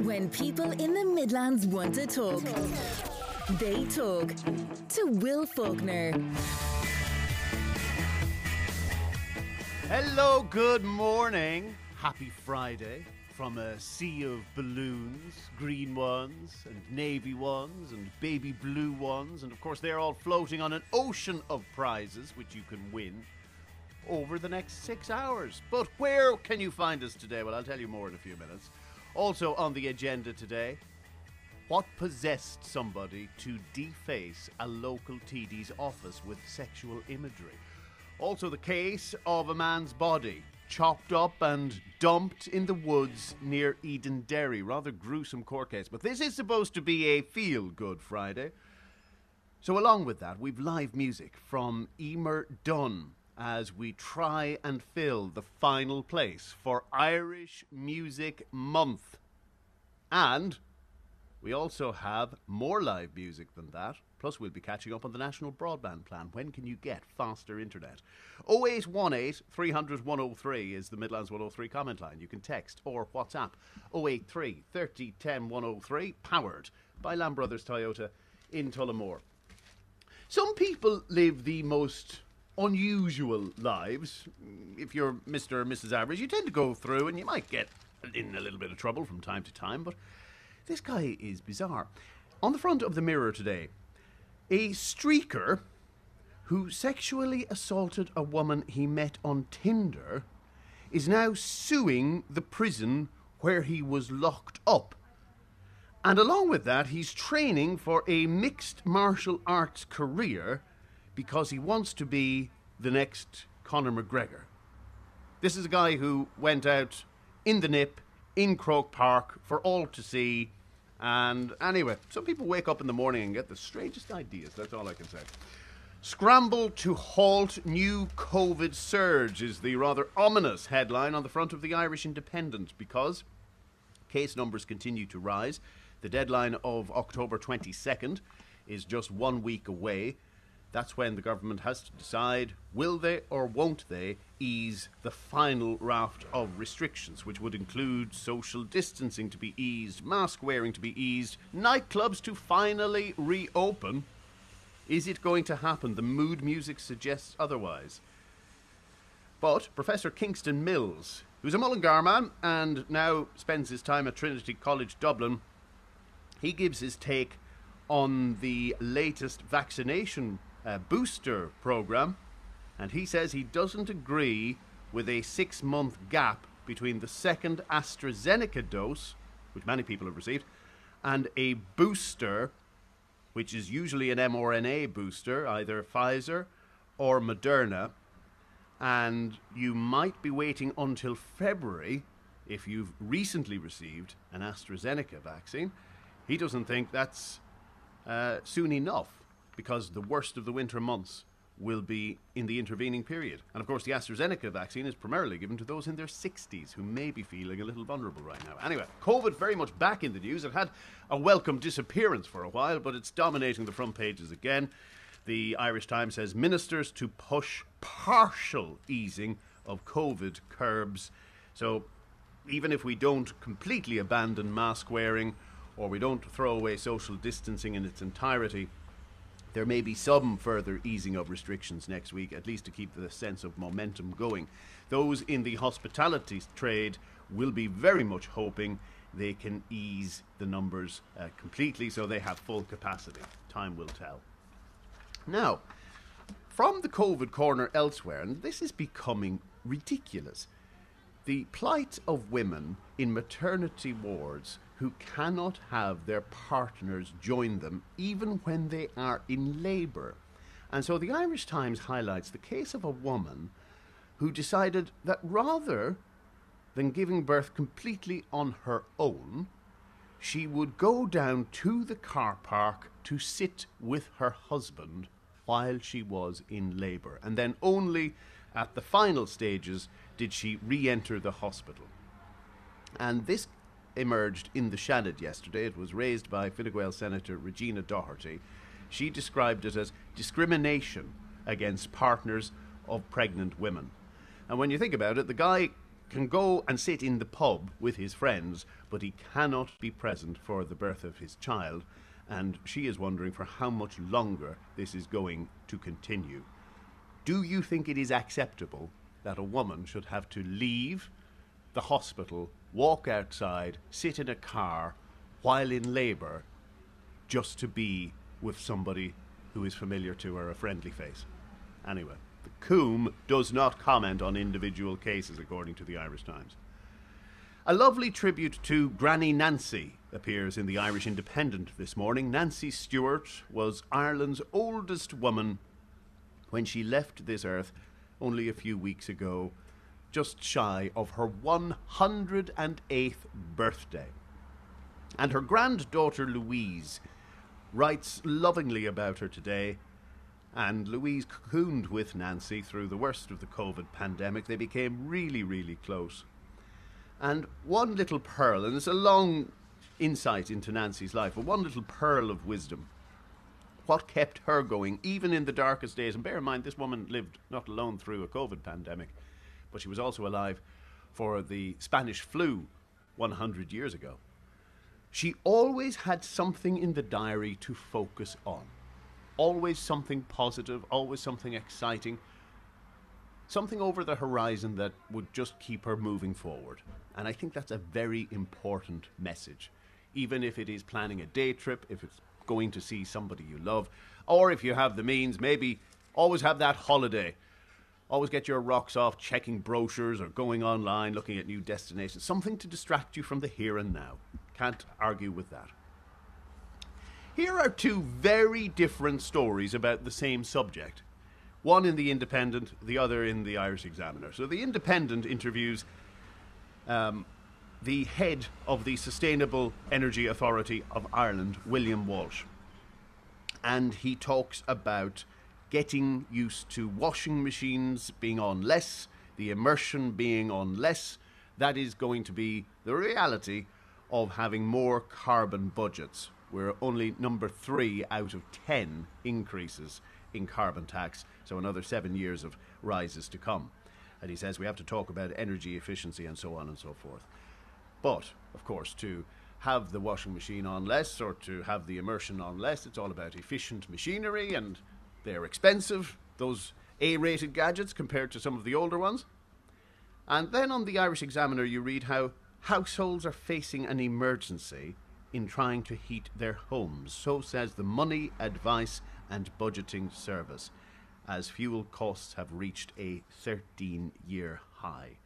When people in the Midlands want to talk, they talk to Will Faulkner. Hello, good morning. Happy Friday from a sea of balloons, green ones and navy ones and baby blue ones, and of course they're all floating on an ocean of prizes which you can win over the next six hours. But where can you find us today? Well, I'll tell you more in a few minutes. Also on the agenda today, what possessed somebody to deface a local TD's office with sexual imagery? Also, the case of a man's body chopped up and dumped in the woods near Edenderry. Rather gruesome court case. But this is supposed to be a feel good Friday. So, along with that, we've live music from Emer Dunn as we try and fill the final place for Irish Music Month. And we also have more live music than that. Plus, we'll be catching up on the national broadband plan. When can you get faster internet? 0818 300 103 is the Midlands 103 comment line. You can text or WhatsApp 083 30 10 103, powered by Lamb Brothers Toyota in Tullamore. Some people live the most unusual lives. If you're Mr. or Mrs. Average, you tend to go through and you might get in a little bit of trouble from time to time, but this guy is bizarre. On the front of the mirror today, a streaker who sexually assaulted a woman he met on Tinder is now suing the prison where he was locked up. And along with that, he's training for a mixed martial arts career because he wants to be the next Conor McGregor. This is a guy who went out in the nip in Croke Park for all to see. And anyway, some people wake up in the morning and get the strangest ideas. That's all I can say. Scramble to halt new COVID surge is the rather ominous headline on the front of the Irish Independent because case numbers continue to rise. The deadline of October 22nd is just one week away. That's when the government has to decide will they or won't they ease the final raft of restrictions, which would include social distancing to be eased, mask wearing to be eased, nightclubs to finally reopen. Is it going to happen? The mood music suggests otherwise. But Professor Kingston Mills, who's a Mullingar man and now spends his time at Trinity College Dublin, he gives his take on the latest vaccination uh, booster program, and he says he doesn't agree with a six month gap between the second AstraZeneca dose, which many people have received, and a booster, which is usually an mRNA booster, either Pfizer or Moderna. And you might be waiting until February if you've recently received an AstraZeneca vaccine. He doesn't think that's uh, soon enough because the worst of the winter months will be in the intervening period. And of course, the AstraZeneca vaccine is primarily given to those in their 60s who may be feeling a little vulnerable right now. Anyway, COVID very much back in the news. It had a welcome disappearance for a while, but it's dominating the front pages again. The Irish Times says ministers to push partial easing of COVID curbs. So even if we don't completely abandon mask wearing or we don't throw away social distancing in its entirety, there may be some further easing of restrictions next week, at least to keep the sense of momentum going. Those in the hospitality trade will be very much hoping they can ease the numbers uh, completely so they have full capacity. Time will tell. Now, from the COVID corner elsewhere, and this is becoming ridiculous, the plight of women in maternity wards who cannot have their partners join them even when they are in labour. And so the Irish Times highlights the case of a woman who decided that rather than giving birth completely on her own, she would go down to the car park to sit with her husband while she was in labour. And then only at the final stages did she re enter the hospital. And this emerged in the Seanad yesterday. It was raised by Fine Gael Senator Regina Doherty. She described it as discrimination against partners of pregnant women. And when you think about it, the guy can go and sit in the pub with his friends, but he cannot be present for the birth of his child, and she is wondering for how much longer this is going to continue. Do you think it is acceptable that a woman should have to leave the hospital, walk outside, sit in a car while in labour just to be with somebody who is familiar to her, a friendly face? Anyway, the Coombe does not comment on individual cases, according to the Irish Times. A lovely tribute to Granny Nancy appears in the Irish Independent this morning. Nancy Stewart was Ireland's oldest woman when she left this earth only a few weeks ago, just shy of her 108th birthday. And her granddaughter Louise writes lovingly about her today. And Louise cocooned with Nancy through the worst of the COVID pandemic. They became really, really close. And one little pearl, and it's a long insight into Nancy's life, but one little pearl of wisdom what kept her going, even in the darkest days. And bear in mind, this woman lived not alone through a COVID pandemic, but she was also alive for the Spanish flu 100 years ago. She always had something in the diary to focus on. Always something positive, always something exciting, something over the horizon that would just keep her moving forward. And I think that's a very important message. Even if it is planning a day trip, if it's going to see somebody you love. Or if you have the means, maybe always have that holiday. Always get your rocks off checking brochures or going online looking at new destinations. Something to distract you from the here and now. Can't argue with that. Here are two very different stories about the same subject. One in the Independent, the other in the Irish Examiner. So the Independent interviews um, the head of the Sustainable Energy Authority of Ireland, William Walsh. And he talks about getting used to washing machines being on less, the immersion being on less. That is going to be the reality of having more carbon budgets. We're only number three out of ten increases in carbon tax, so another seven years of rises to come. And he says we have to talk about energy efficiency and so on and so forth. But, of course, to have the washing machine on less or to have the immersion on less, it's all about efficient machinery and they're expensive, those A rated gadgets compared to some of the older ones. And then on the Irish Examiner, you read how households are facing an emergency in trying to heat their homes. So says the Money Advice and Budgeting Service, as fuel costs have reached a 13 year high.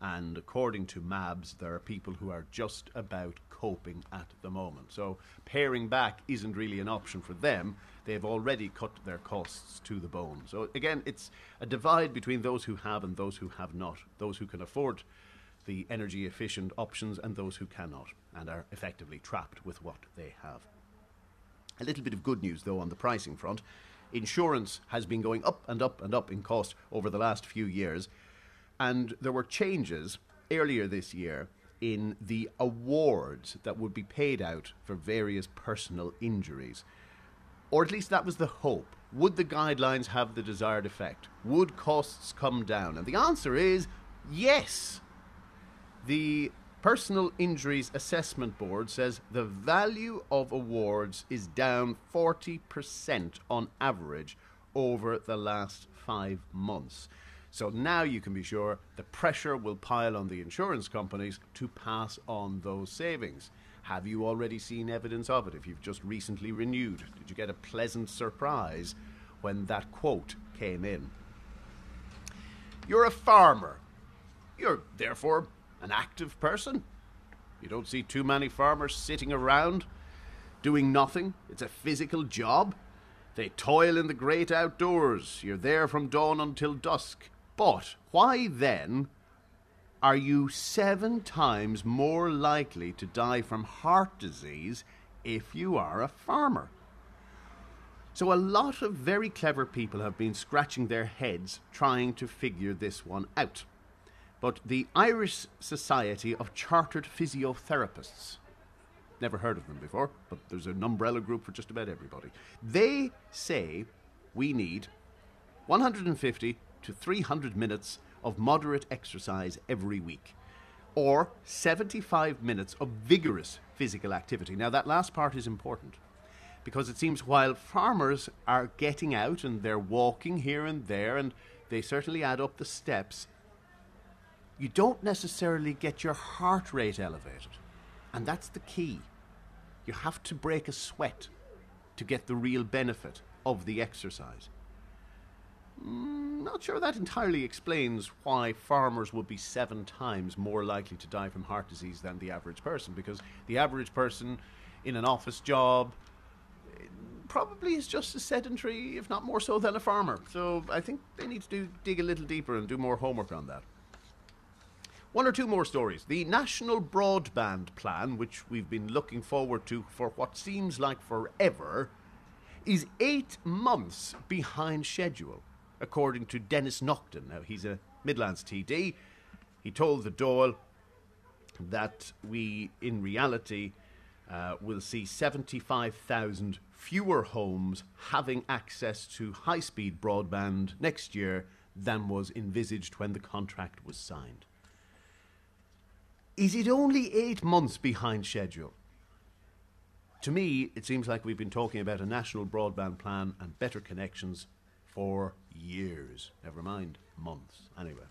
And according to MABS, there are people who are just about coping at the moment. So paring back isn't really an option for them. They've already cut their costs to the bone. So again, it's a divide between those who have and those who have not. Those who can afford the energy efficient options and those who cannot and are effectively trapped with what they have. A little bit of good news, though, on the pricing front. Insurance has been going up and up and up in cost over the last few years. And there were changes earlier this year in the awards that would be paid out for various personal injuries. Or at least that was the hope. Would the guidelines have the desired effect? Would costs come down? And the answer is yes. The Personal Injuries Assessment Board says the value of awards is down 40% on average over the last five months. So now you can be sure the pressure will pile on the insurance companies to pass on those savings. Have you already seen evidence of it if you've just recently renewed? Did you get a pleasant surprise when that quote came in? You're a farmer. You're therefore an active person. You don't see too many farmers sitting around doing nothing. It's a physical job. They toil in the great outdoors. You're there from dawn until dusk. But why then are you seven times more likely to die from heart disease if you are a farmer? So, a lot of very clever people have been scratching their heads trying to figure this one out. But the Irish Society of Chartered Physiotherapists, never heard of them before, but there's an umbrella group for just about everybody. They say we need 150 to 300 minutes of moderate exercise every week, or 75 minutes of vigorous physical activity. Now, that last part is important because it seems while farmers are getting out and they're walking here and there and they certainly add up the steps, you don't necessarily get your heart rate elevated. And that's the key. You have to break a sweat to get the real benefit of the exercise. Mm, not sure that entirely explains why farmers would be seven times more likely to die from heart disease than the average person, because the average person in an office job eh, probably is just as sedentary, if not more so, than a farmer. So I think they need to do, dig a little deeper and do more homework on that. One or two more stories. The National Broadband Plan, which we've been looking forward to for what seems like forever, is eight months behind schedule, according to Denis Naughten. Now, he's a Midlands TD. He told the Dáil that we, in reality, uh, will see 75,000 fewer homes having access to high speed broadband next year than was envisaged when the contract was signed. Is it only eight months behind schedule? To me, it seems like we've been talking about a national broadband plan and better connections for years, never mind months. Anyway,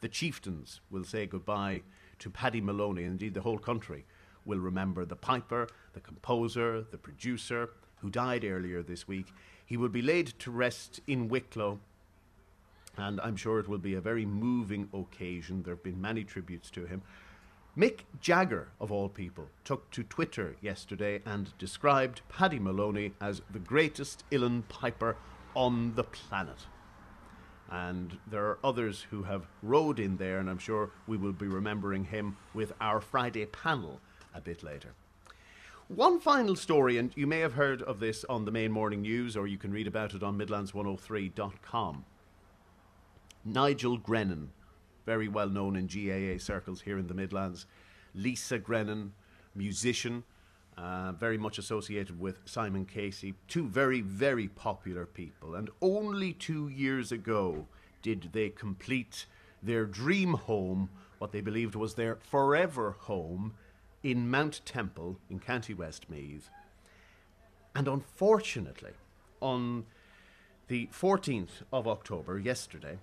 the chieftains will say goodbye to Paddy Moloney, indeed, the whole country will remember the piper, the composer, the producer, who died earlier this week. He will be laid to rest in Wicklow, and I'm sure it will be a very moving occasion. There have been many tributes to him. Mick Jagger, of all people, took to Twitter yesterday and described Paddy Moloney as the greatest uilleann piper on the planet. And there are others who have rode in there, and I'm sure we will be remembering him with our Friday panel a bit later. One final story, and you may have heard of this on the main morning news, or you can read about it on Midlands103.com. Nigel Grennan very well known in GAA circles here in the Midlands. Lisa Grennan, musician, uh, very much associated with Simon Casey. Two very, very popular people. And only two years ago did they complete their dream home, what they believed was their forever home, in Mount Temple in County Westmeath. And unfortunately, on the 14th of October, yesterday,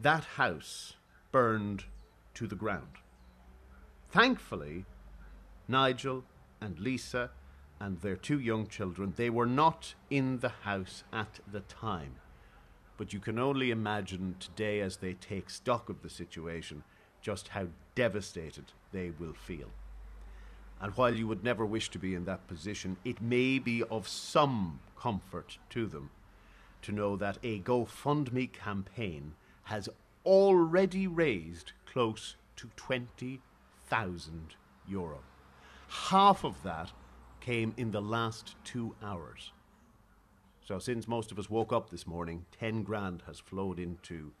that house burned to the ground. Thankfully, Nigel and Lisa and their two young children, they were not in the house at the time. But you can only imagine today, as they take stock of the situation, just how devastated they will feel. And while you would never wish to be in that position, it may be of some comfort to them to know that a GoFundMe campaign has already raised close to 20,000 euro. Half of that came in the last two hours. So, since most of us woke up this morning, 10 grand has flowed into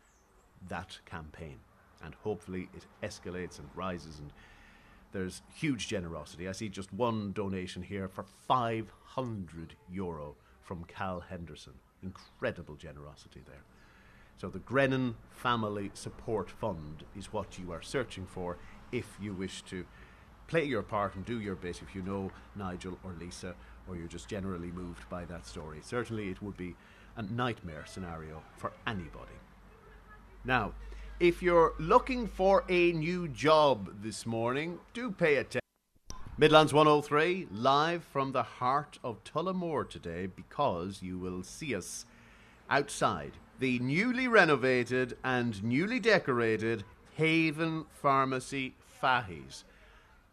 that campaign. And hopefully it escalates and rises, and there's huge generosity. I see just one donation here for 500 euro from Cal Henderson. Incredible generosity there. So the Grennan Family Support Fund is what you are searching for if you wish to play your part and do your bit if you know Nigel or Lisa or you're just generally moved by that story. Certainly it would be a nightmare scenario for anybody. Now, if you're looking for a new job this morning, do pay attention. Midlands 103, live from the heart of Tullamore today because you will see us outside the newly renovated and newly decorated Haven Pharmacy Fahey's.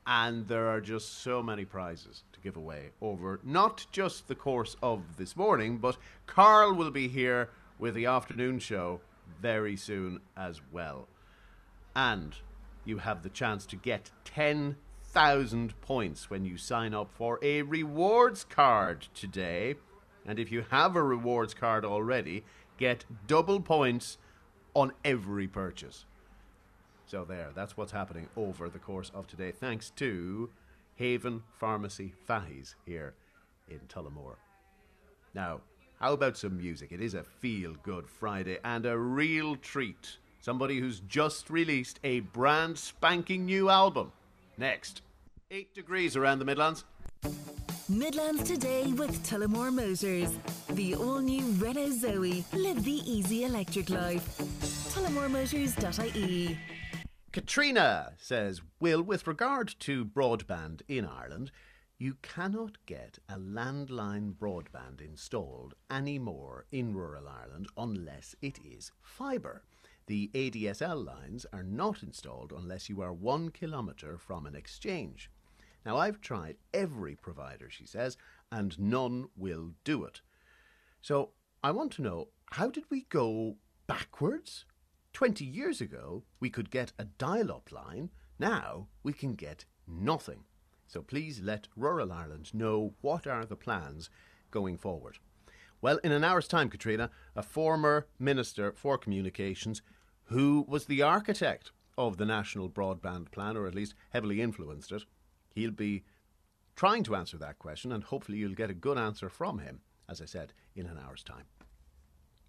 And there are just so many prizes to give away over not just the course of this morning, but Carl will be here with the afternoon show very soon as well. And you have the chance to get 10,000 points when you sign up for a rewards card today. And if you have a rewards card already, get double points on every purchase. So there, that's what's happening over the course of today, thanks to Haven Pharmacy Fahey's here in Tullamore. Now, how about some music? It is a feel good Friday and a real treat somebody who's just released a brand spanking new album. Next, 8 degrees around the Midlands. Midlands today with Tullamore Motors. The all new Renault Zoe. Live the easy electric life. TullamoreMotors.ie. Katrina says, Will, with regard to broadband in Ireland, you cannot get a landline broadband installed anymore in rural Ireland unless it is fibre. The ADSL lines are not installed unless you are one kilometre from an exchange. Now, I've tried every provider, she says, and none will do it. So, I want to know how did we go backwards? 20 years ago, we could get a dial up line. Now, we can get nothing. So, please let rural Ireland know what are the plans going forward. Well, in an hour's time, Katrina, a former Minister for Communications who was the architect of the National Broadband Plan, or at least heavily influenced it, He'll be trying to answer that question, and hopefully, you'll get a good answer from him, as I said, in an hour's time.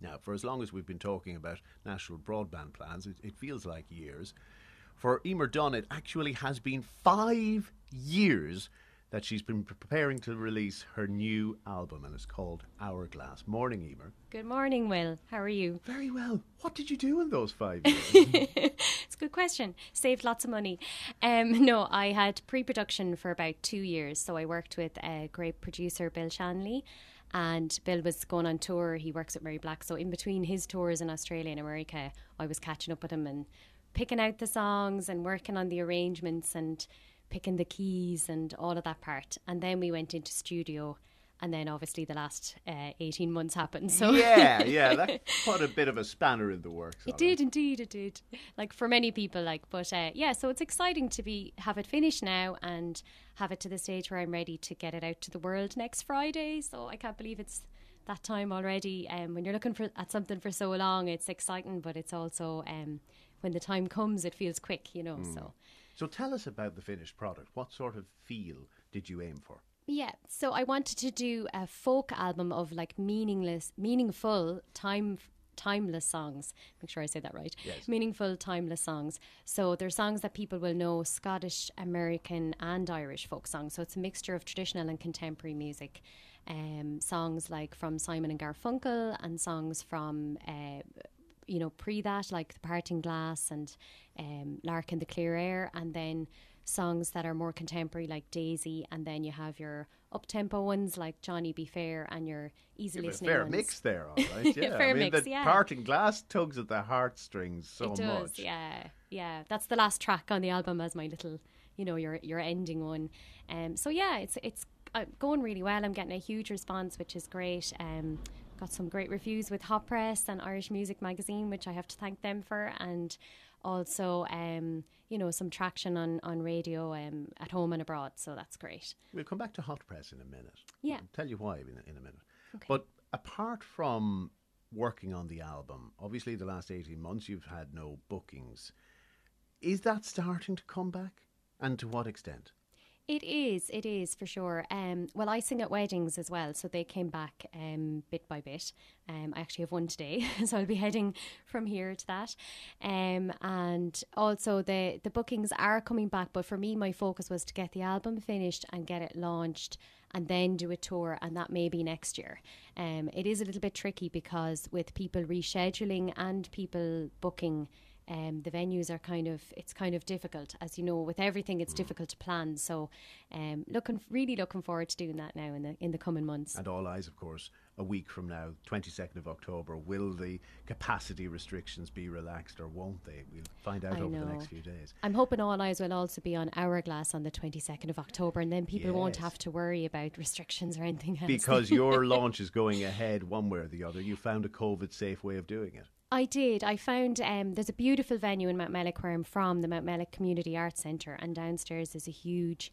Now, for as long as we've been talking about national broadband plans, it, it feels like years. For Emer Dunn, it actually has been five years that she's been preparing to release her new album, and it's called Hourglass. Morning, Emer. Good morning, Will. How are you? Very well. What did you do in those five years? it's a good question. Saved lots of money. Um, no, I had pre production for about two years. So I worked with a great producer, Bill Shanley. And Bill was going on tour. He works at Mary Black. So in between his tours in Australia and America, I was catching up with him and picking out the songs and working on the arrangements and picking the keys and all of that part. And then we went into studio. And then obviously the last uh, 18 months happened. So Yeah, yeah, that put a bit of a spanner in the works. It did, indeed, it did. Like for many people, like, but uh, yeah, so it's exciting to be have it finished now and have it to the stage where I'm ready to get it out to the world next Friday. So I can't believe it's that time already. Um, when you're looking for at something for so long, it's exciting, but it's also um, when the time comes, it feels quick, you know. Mm. So so tell us about the finished product. What sort of feel did you aim for? Yeah, so I wanted to do a folk album of like meaningless, meaningful, time timeless songs. Make sure I say that right. Yes. Meaningful, timeless songs. So they're songs that people will know Scottish, American, and Irish folk songs. So it's a mixture of traditional and contemporary music. Um, songs like from Simon and Garfunkel and songs from uh, you know, pre that, like The Parting Glass and um, Lark in the Clear Air, and then songs that are more contemporary, like Daisy, and then you have your up tempo ones like Johnny Be Fair and your easy listening fair ones. mix there, all right. Yeah, fair I mean, mix, the yeah. Parting Glass tugs at the heartstrings so it does, much. Yeah, yeah. That's the last track on the album as my little, you know, your your ending one. Um, so yeah, it's it's uh, going really well. I'm getting a huge response, which is great. Um, got some great reviews with Hot Press and Irish Music Magazine, which I have to thank them for, and also um, you know some traction on on radio um, at home and abroad. So that's great. We'll come back to Hot Press in a minute. Yeah, I'll tell you why in a, in a minute. Okay. But apart from working on the album, obviously the last eighteen months you've had no bookings. Is that starting to come back, and to what extent? It is, it is for sure. Um, well, I sing at weddings as well, so they came back um, bit by bit. Um, I actually have one today, so I'll be heading from here to that. Um, and also the the bookings are coming back, but for me, my focus was to get the album finished and get it launched, and then do a tour, and that may be next year. Um, it is a little bit tricky because with people rescheduling and people booking um, the venues are kind of it's kind of difficult. As you know with everything it's mm. difficult to plan. So um, looking really looking forward to doing that now in the in the coming months. And all eyes of course a week from now 22nd of October will the capacity restrictions be relaxed or won't they? We'll find out I over know. the next few days. I'm hoping all eyes will also be on Hourglass on the 22nd of October and then people yes. won't have to worry about restrictions or anything else. Because your launch is going ahead one way or the other. You found a covid safe way of doing it I did. I found um, there's a beautiful venue in Mountmellick where I'm from, the Mountmellick Community Arts Centre, and downstairs is a huge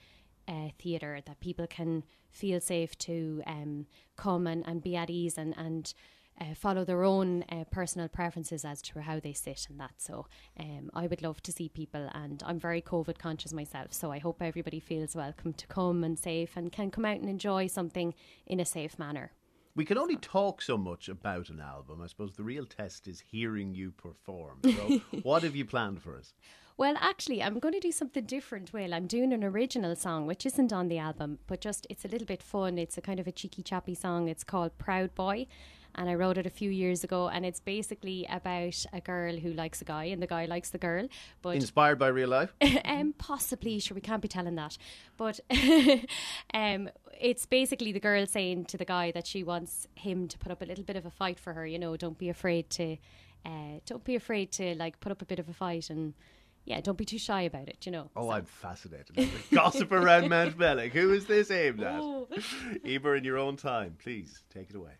uh, theatre that people can feel safe to um, come and, and be at ease and, and uh, follow their own uh, personal preferences as to how they sit and that. So um, I would love to see people, and I'm very COVID conscious myself. So I hope everybody feels welcome to come and safe and can come out and enjoy something in a safe manner. We can only talk so much about an album. I suppose the real test is hearing you perform. So, what have you planned for us? Well, actually, I'm going to do something different, Will. I'm doing an original song, which isn't on the album, but just it's a little bit fun. It's a kind of a cheeky chappy song. It's called Proud Boy. And I wrote it a few years ago, and it's basically about a girl who likes a guy, and the guy likes the girl. But Inspired by real life? um, possibly, sure, we can't be telling that. But um, it's basically the girl saying to the guy that she wants him to put up a little bit of a fight for her. You know, don't be afraid to, uh, don't be afraid to like put up a bit of a fight and. Yeah, don't be too shy about it, you know. Oh, I'm fascinated. Gossip around Mount Mellick. Who is this aimed at? Emer, in your own time, please take it away.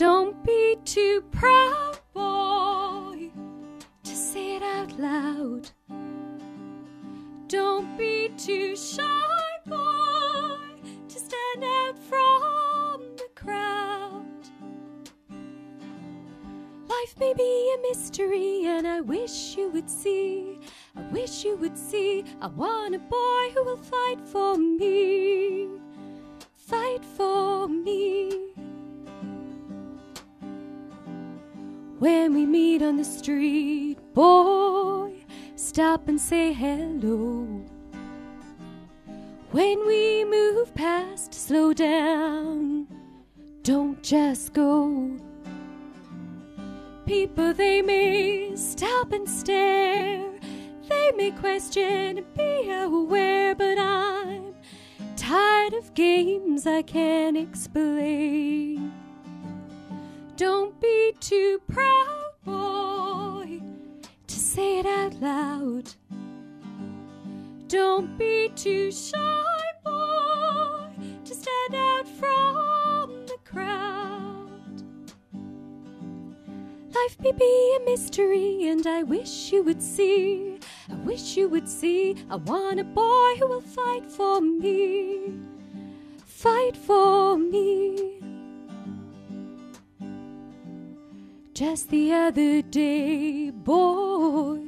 Don't be too proud, boy, to say it out loud. Don't be too shy, boy, to stand out from the crowd. Life may be a mystery, and I wish you would see. I wish you would see. I want a boy who will fight for me. Fight for me. When we meet on the street, boy, stop and say hello. When we move past, slow down. Don't just go. People, they may stop and stare. They may question and be aware, but I'm tired of games I can't explain. Don't be too proud, boy, to say it out loud. Don't be too shy, boy, to stand out from Life may be a mystery, and I wish you would see. I wish you would see. I want a boy who will fight for me. Fight for me. Just the other day, boy,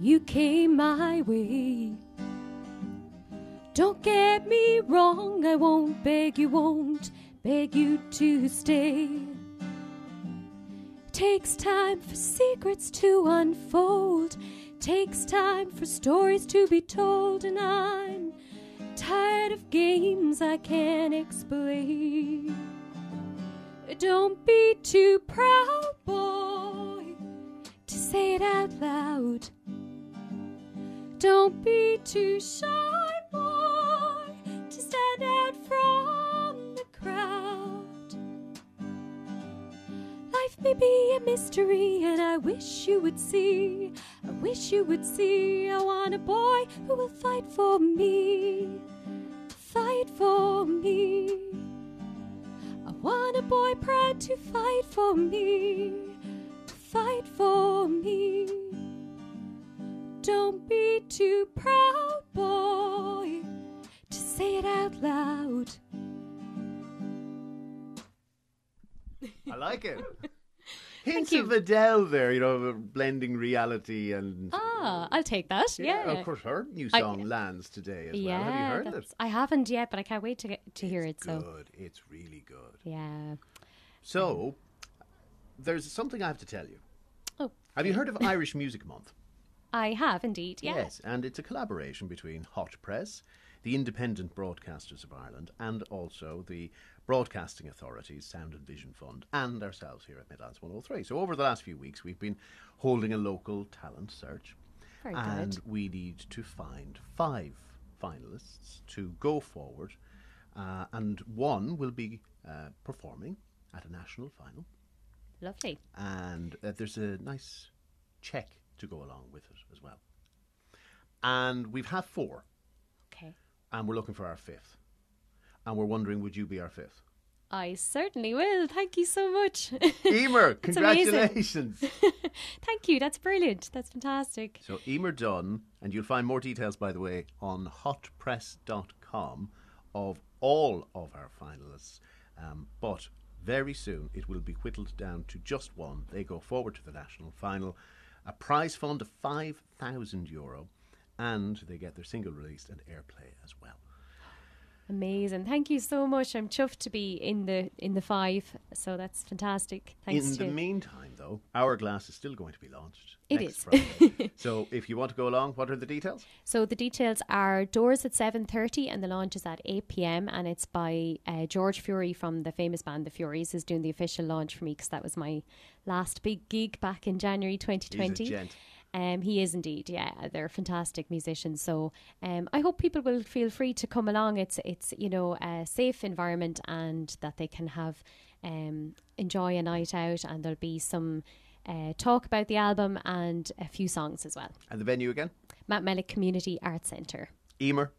you came my way. Don't get me wrong, I won't beg you, won't beg you to stay. Takes time for secrets to unfold, takes time for stories to be told, and I'm tired of games I can't explain. Don't be too proud, boy, to say it out loud. Don't be too shy, boy, to stand out from Life may be a mystery, and I wish you would see. I wish you would see. I want a boy who will fight for me. Fight for me. I want a boy proud to fight for me. Fight for me. Don't be too proud, boy, to say it out loud. I like it. Hints of Adele there, you know, blending reality and. Ah, I'll take that. Yeah. of course, her new I- song lands today as Yeah, well. Have you heard it? I haven't yet, but I can't wait to get to hear it. It's So good. It's really good. yeah. So, there's something I have to tell you. Oh, Have you heard of Irish Music Month? I have indeed. Yeah. Yes, and it's a collaboration between Hot Press, the Independent Broadcasters of Ireland, and also the Broadcasting Authority's Sound and Vision Fund, and ourselves here at Midlands 103. So, over the last few weeks, we've been holding a local talent search, Very and good. we need to find five finalists to go forward, uh, and one will be uh, performing at a national final Lovely. and uh, there's a nice check to go along with it as well. And we've had four, Okay. and we're looking for our fifth. And we're wondering, would you be our fifth? I certainly will. Thank you so much. Emer, congratulations! Thank you. That's brilliant. That's fantastic. so, Emer Dunn, and you'll find more details, by the way, on hotpress.com of all of our finalists. Um, but very soon it will be whittled down to just one. They go forward to the national final. A prize fund of €5,000 euro and they get their single released and airplay as well. Amazing. Thank you so much. I'm chuffed to be in the in the five. So that's fantastic. Thanks in the meantime, though, Hourglass is still going to be launched. It is. So if you want to go along, what are the details? So the details are doors at 7.30 and the launch is at 8pm and it's by uh, George Furey from the famous band The Fureys is doing the official launch for me because that was my last big gig back in January 2020. He's a gent. Um, he is indeed, yeah. They're fantastic musicians. So um, I hope people will feel free to come along. It's it's you know a safe environment and that they can have um, enjoy a night out and there'll be some uh, talk about the album and a few songs as well. And the venue again? Mountmellick Community Arts Centre. Emer,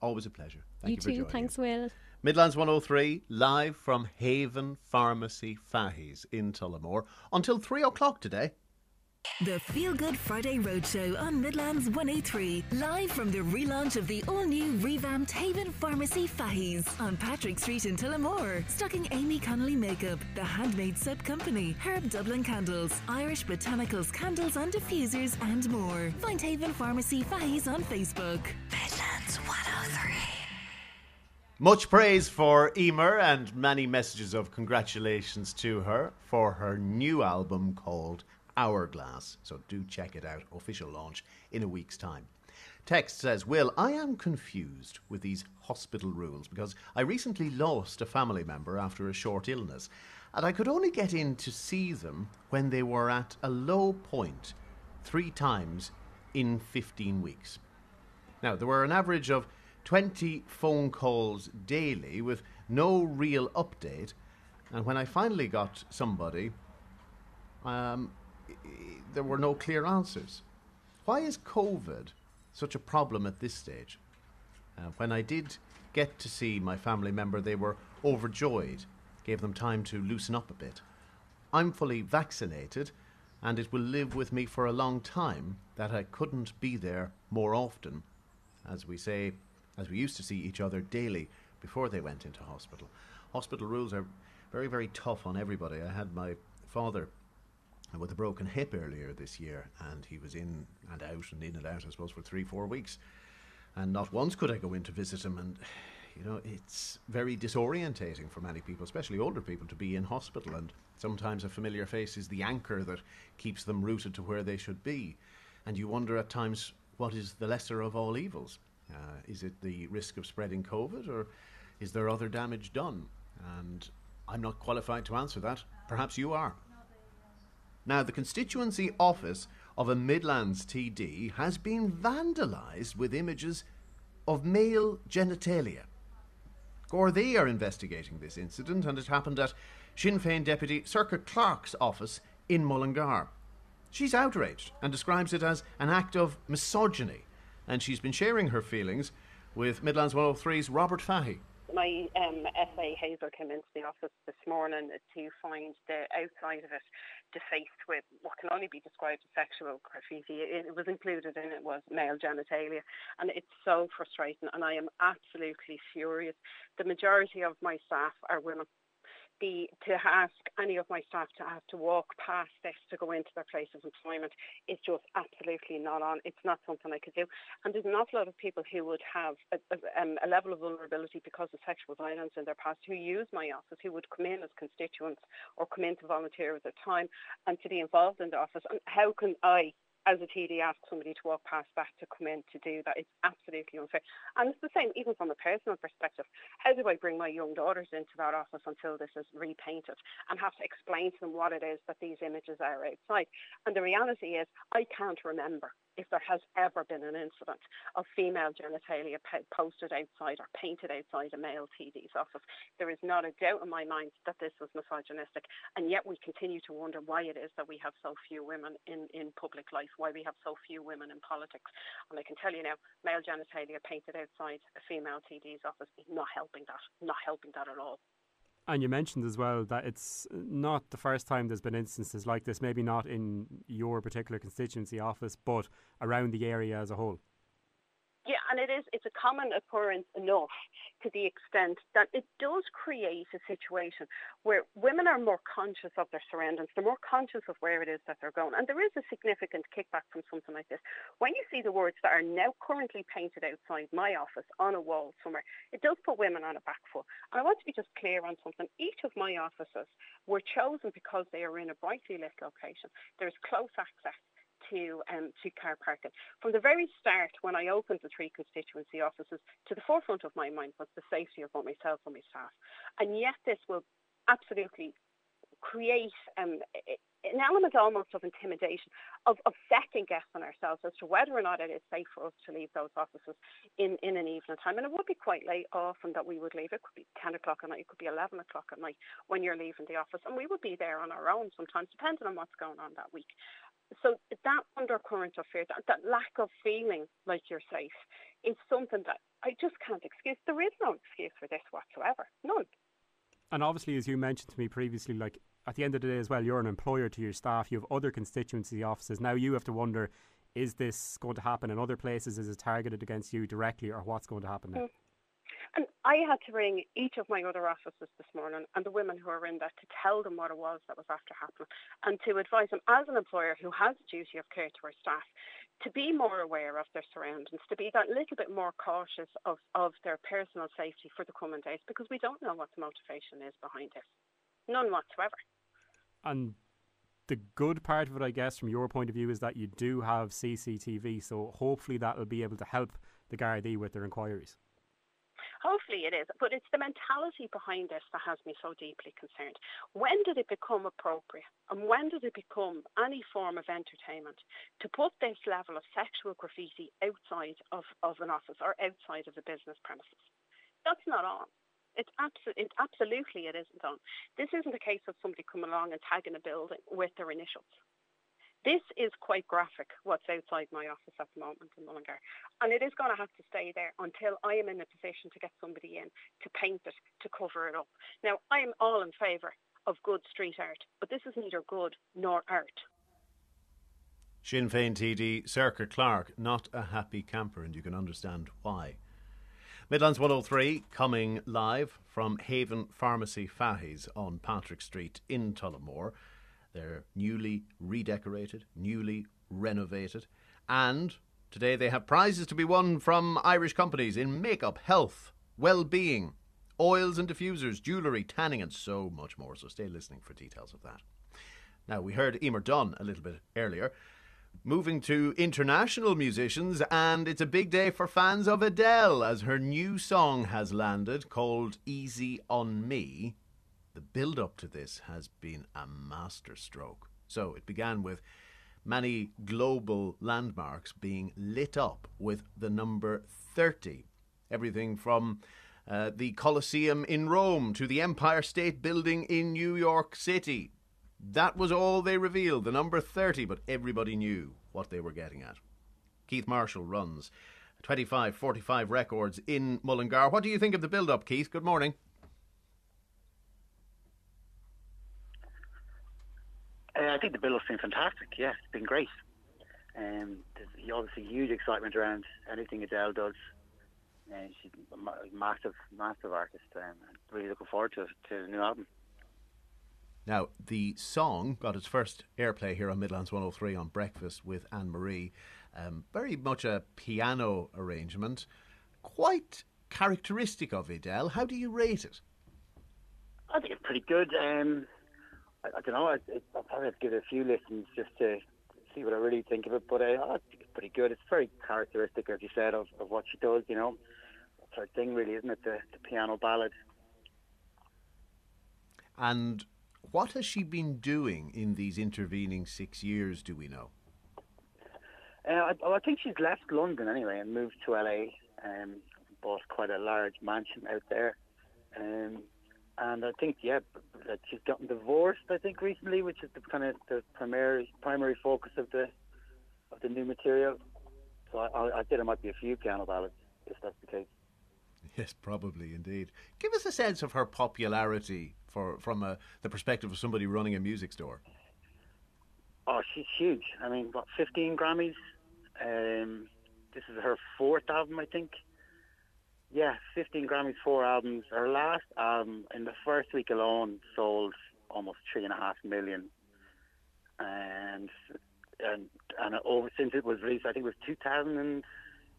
always a pleasure. Thank you, you too. Thanks. Will. Midlands 103, live from Haven Pharmacy Fahey's in Tullamore until 3 o'clock today. The Feel Good Friday Roadshow on Midlands 103. Live from the relaunch of the all new revamped Haven Pharmacy Fahey's on Patrick Street in Tullamore. Stocking Amy Connolly Makeup, The Handmade Soap Company, Herb Dublin Candles, Irish Botanicals Candles and Diffusers, and more. Find Haven Pharmacy Fahey's on Facebook. Midlands 103. Much praise for Emer and many messages of congratulations to her for her new album called Hourglass. So do check it out. Official launch in a week's time. Text says, Will, I am confused with these hospital rules because I recently lost a family member after a short illness, and I could only get in to see them when they were at a low point three times in 15 weeks. Now, there were an average of 20 phone calls daily with no real update, and when I finally got somebody, um, there were no clear answers. Why is COVID such a problem at this stage? Uh, when I did get to see my family member, they were overjoyed, gave them time to loosen up a bit. I'm fully vaccinated, and it will live with me for a long time that I couldn't be there more often, as we say, as we used to see each other daily before they went into hospital. Hospital rules are very, very tough on everybody. I had my father with a broken hip earlier this year, and he was in and out and in and out, I suppose, for three, four weeks. And not once could I go in to visit him. And, you know, it's very disorientating for many people, especially older people, to be in hospital. And sometimes a familiar face is the anchor that keeps them rooted to where they should be. And you wonder at times what is the lesser of all evils? Uh, is it the risk of spreading COVID, or is there other damage done? And I'm not qualified to answer that. Perhaps you are. Now, the constituency office of a Midlands TD has been vandalised with images of male genitalia. Gardaí are investigating this incident, and it happened at Sinn Féin deputy Sorca Clarke's office in Mullingar. She's outraged and describes it as an act of misogyny, and she's been sharing her feelings with Midlands 103's Robert Fahey. My um, SA Hazel came into the office this morning to find the outside of it defaced with what can only be described as sexual graffiti. It, it was included in it was male genitalia, and it's so frustrating. And I am absolutely furious. The majority of my staff are women. The, to ask any of my staff to have to walk past this to go into their place of employment is just absolutely not on. It's not something I could do. And there's an awful lot of people who would have a, a, um, a level of vulnerability because of sexual violence in their past who use my office, who would come in as constituents or come in to volunteer with their time and to be involved in the office. And how can I, as a TD, ask somebody to walk past that to come in to do that? It's absolutely unfair. And it's the same, even from a personal perspective. How do I bring my young daughters into that office until this is repainted and have to explain to them what it is that these images are outside? And the reality is, I can't remember if there has ever been an incident of female genitalia posted outside or painted outside a male TD's office. There is not a doubt in my mind that this was misogynistic, and yet we continue to wonder why it is that we have so few women in, in public life, why we have so few women in politics. And I can tell you now, male genitalia painted outside a female TD's office is not helping that, not helping that at all. And you mentioned as well that it's not the first time there's been instances like this, maybe not in your particular constituency office, but around the area as a whole. And it is, it's a common occurrence enough to the extent that it does create a situation where women are more conscious of their surroundings, they're more conscious of where it is that they're going. And there is a significant kickback from something like this. When you see the words that are now currently painted outside my office on a wall somewhere, it does put women on a back foot. And I want to be just clear on something. Each of my offices were chosen because they are in a brightly lit location. There's close access to um, to car parking. From the very start, when I opened the three constituency offices, to the forefront of my mind was the safety of both myself and my staff. And yet, this will absolutely create um, an element almost of intimidation, of, of second guessing ourselves as to whether or not it is safe for us to leave those offices in, in an evening time. And it would be quite late often that we would leave. It could be 10 o'clock at night, it could be 11 o'clock at night when you're leaving the office. And we would be there on our own sometimes, depending on what's going on that week so that undercurrent of fear, that, that lack of feeling like you're safe, is something that I just can't excuse. There is no excuse for this whatsoever. None. And obviously, as you mentioned to me previously, like at the end of the day as well, you're an employer to your staff. You have other constituency offices. Now you have to wonder: is this going to happen in other places? Is it targeted against you directly, or what's going to happen now? Mm. And I had to ring each of my other offices this morning and the women who are in there to tell them what it was that was after happening and to advise them as an employer who has a duty of care to our staff to be more aware of their surroundings, to be that little bit more cautious of, of their personal safety for the coming days because we don't know what the motivation is behind this. None whatsoever. And the good part of it, I guess, from your point of view, is that you do have CCTV, so hopefully that will be able to help the Gardaí with their inquiries. Hopefully it is, but it's the mentality behind this that has me so deeply concerned. When did it become appropriate and when did it become any form of entertainment to put this level of sexual graffiti outside of, of an office or outside of the business premises? That's not on. It's absolutely, it, absolutely it isn't on. This isn't a case of somebody coming along and tagging a building with their initials. This is quite graphic, what's outside my office at the moment in Mullingar. And it is going to have to stay there until I am in a position to get somebody in to paint it, to cover it up. Now, I'm all in favour of good street art, but this is neither good nor art. Sinn Féin TD Sorca Clarke, not a happy camper, and you can understand why. Midlands 103 coming live from Haven Pharmacy Fahies on Patrick Street in Tullamore. They're newly redecorated, newly renovated, and today they have prizes to be won from Irish companies in makeup, health, well-being, oils and diffusers, jewellery, tanning, and so much more. So stay listening for details of that. Now, we heard Emer Dunn a little bit earlier. Moving to international musicians, and it's a big day for fans of Adele as her new song has landed called Easy on Me the build up to this has been a masterstroke. So it began with many global landmarks being lit up with the number 30. Everything from uh, the Colosseum in Rome to the Empire State Building in New York City. That was all they revealed, the number 30, but everybody knew what they were getting at. Keith Marshall runs 2545 records in Mullingar. What do you think of the build up, Keith? Good morning. Uh, I think the build-up's been fantastic. Yeah, it's been great. Um, there's obviously huge excitement around anything Adele does. Uh, she's a massive, massive artist. Um, really looking forward to to the new album. Now, the song got its first airplay here on Midlands 103 on Breakfast with Anne Marie. Um, very much a piano arrangement, quite characteristic of Adele. How do you rate it? I think it's pretty good. Um, I, I don't know. I, I'll probably have to give it a few listens just to see what I really think of it. But uh, I think it's pretty good. It's very characteristic, as you said, of, of what she does. You know, that's her thing, really, isn't it? The, the piano ballad. And what has she been doing in these intervening six years? Do we know? Uh, I, well, I think she's left London anyway and moved to LA. Um, bought quite a large mansion out there. Um, and I think yeah, that she's gotten divorced. I think recently, which is the kind of the primary primary focus of the of the new material. So I, I, I think there might be a few piano ballads if that's the case. Yes, probably indeed. Give us a sense of her popularity for from a, the perspective of somebody running a music store. Oh, she's huge. I mean, what, 15 Grammys? Um, this is her fourth album, I think. Yeah, 15 Grammys, four albums. Her last album in the first week alone sold almost three and a half million, and and and over since it was released, I think it was 2000 and,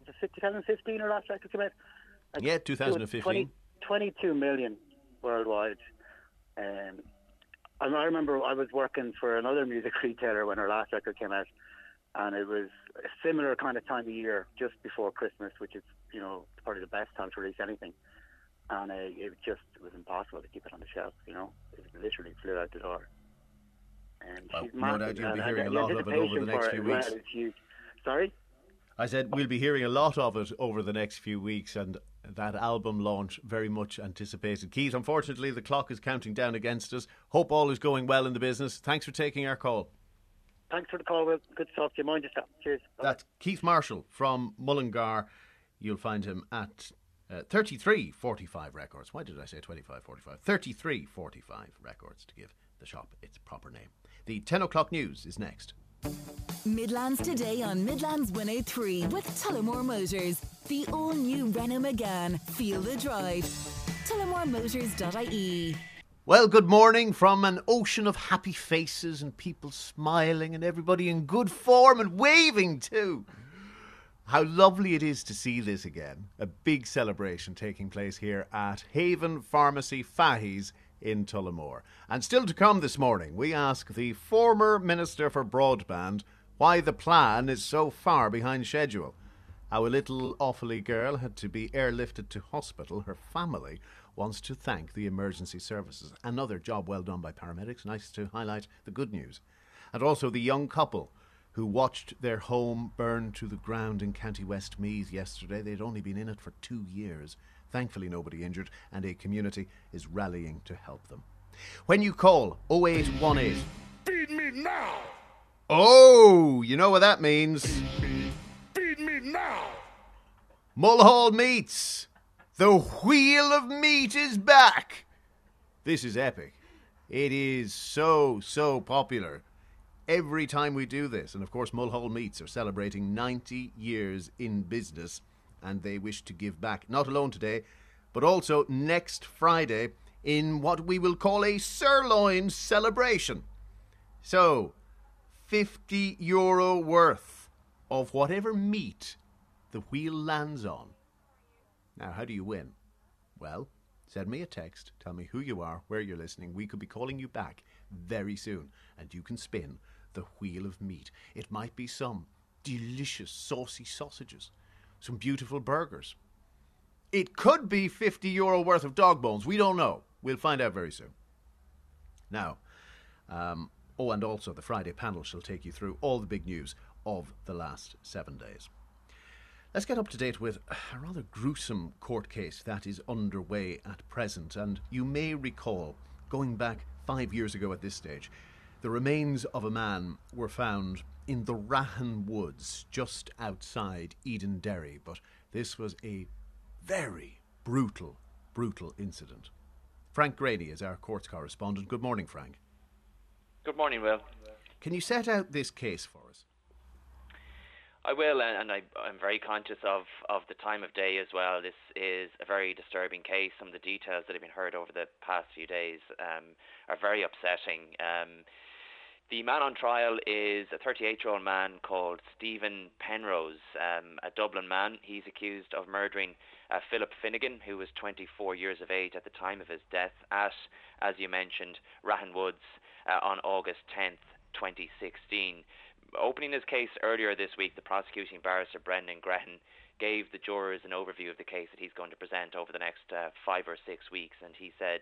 was it 2015 her last record came out. Like, Yeah, 2015. 20, 22 million worldwide. Um, and I remember I was working for another music retailer when her last record came out, and it was a similar kind of time of year, just before Christmas, which is you know it's probably the best time to release anything. And uh, it just it was impossible to keep it on the shelf. You know, it literally flew out the door. And Well, she's no doubt you'll be hearing and a lot of it over the next few it well weeks. huge. Sorry. I said we'll be hearing a lot of it over the next few weeks, and that album launch very much anticipated. Keith, unfortunately, the clock is counting down against us. Hope all is going well in the business. Thanks for taking our call. Thanks for the call, Will. Good to talk to you. Mind yourself. Cheers. That's Keith Marshall from Mullingar. You'll find him at uh, 3345 Records. Why did I say 2545? 3345 Records to give the shop its proper name. The 10 o'clock news is next. Midlands today on Midlands 103 with Tullamore Motors. The all new Renault Megane. Feel the drive. TullamoreMotors.ie. Well, good morning from an ocean of happy faces and people smiling and everybody in good form and waving too. How lovely it is to see this again. A big celebration taking place here at Haven Pharmacy Fahies in Tullamore. And still to come this morning, we ask the former Minister for Broadband why the plan is so far behind schedule. A little Offaly girl had to be airlifted to hospital. Her family wants to thank the emergency services. Another job well done by paramedics. Nice to highlight the good news. And also the young couple who watched their home burn to the ground in County Westmeath yesterday. They'd only been in it for two years. Thankfully, nobody injured, and a community is rallying to help them. When you call 0818. Feed me now! Oh, you know what that means. Feed me now! Mulhall Meats. The wheel of meat is back. This is epic. It is so, so popular. Every time we do this, and of course, Mulhall Meats are celebrating 90 years in business, and they wish to give back, not alone today, but also next Friday in what we will call a sirloin celebration. So, 50 euro worth of whatever meat the wheel lands on. Now, how do you win? Well, send me a text, tell me who you are, where you're listening. We could be calling you back very soon, and you can spin the wheel of meat. It might be some delicious, saucy sausages, some beautiful burgers. It could be 50 euro worth of dog bones. We don't know. We'll find out very soon. Now, um, oh, and also the Friday panel shall take you through all the big news of the last seven days. Let's get up to date with a rather gruesome court case that is underway at present. And you may recall, going back five years ago at this stage, the remains of a man were found in the Rahan Woods just outside Edenderry. But this was a very brutal, brutal incident. Frank Graney is our courts correspondent. Good morning, Frank. Good morning, Will. Can you set out this case for us? I will, and, and I, I'm very conscious of, of the time of day as well. This is a very disturbing case. Some of the details that have been heard over the past few days um, are very upsetting. Um, the man on trial is a 38 year old man called Stephen Penrose, um, a Dublin man. He's accused of murdering uh, Philip Finnegan, who was 24 years of age at the time of his death, at, as you mentioned, Rahan Woods uh, on August 10th, 2016 opening his case earlier this week, the prosecuting barrister Brendan Grehan gave the jurors an overview of the case that he's going to present over the next uh, five or six weeks, and he said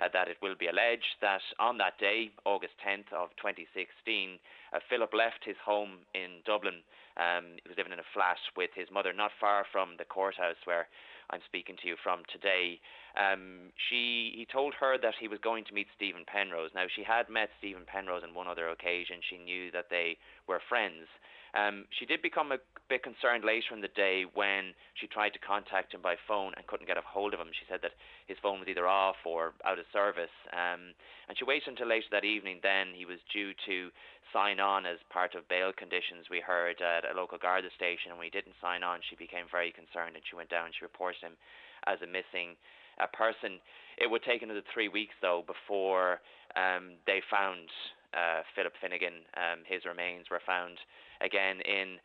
uh, that it will be alleged that on that day, August 10th of 2016, uh, Philip left his home in Dublin. Um, he was living in a flat with his mother, not far from the courthouse where I'm speaking to you from today. Um, she he told her that he was going to meet Stephen Penrose. Now she had met Stephen Penrose on one other occasion. She knew that they were friends. Um, she did become a bit concerned later in the day when she tried to contact him by phone and couldn't get a hold of him. She said that his phone was either off or out of service. Um, and she waited until later that evening. Then he was due to sign on as part of bail conditions. We heard at a local Garda station, and when he didn't sign on, she became very concerned, and she went down. and She reported him as a missing uh, person. It would take another three weeks though before um, they found uh, Philip Finnegan. Um, his remains were found again in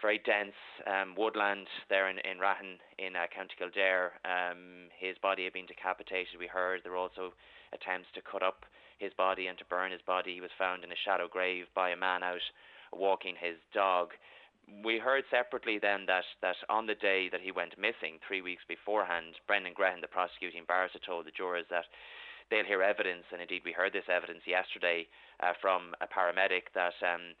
very dense um, woodland there in, in in uh, County Kildare. Um, his body had been decapitated, we heard. There were also attempts to cut up his body and to burn his body. He was found in a shallow grave by a man out walking his dog. We heard separately then that, that on the day that he went missing, three weeks beforehand, Brendan Grehan, the prosecuting barrister, told the jurors that they'll hear evidence, and indeed we heard this evidence yesterday uh, from a paramedic that um,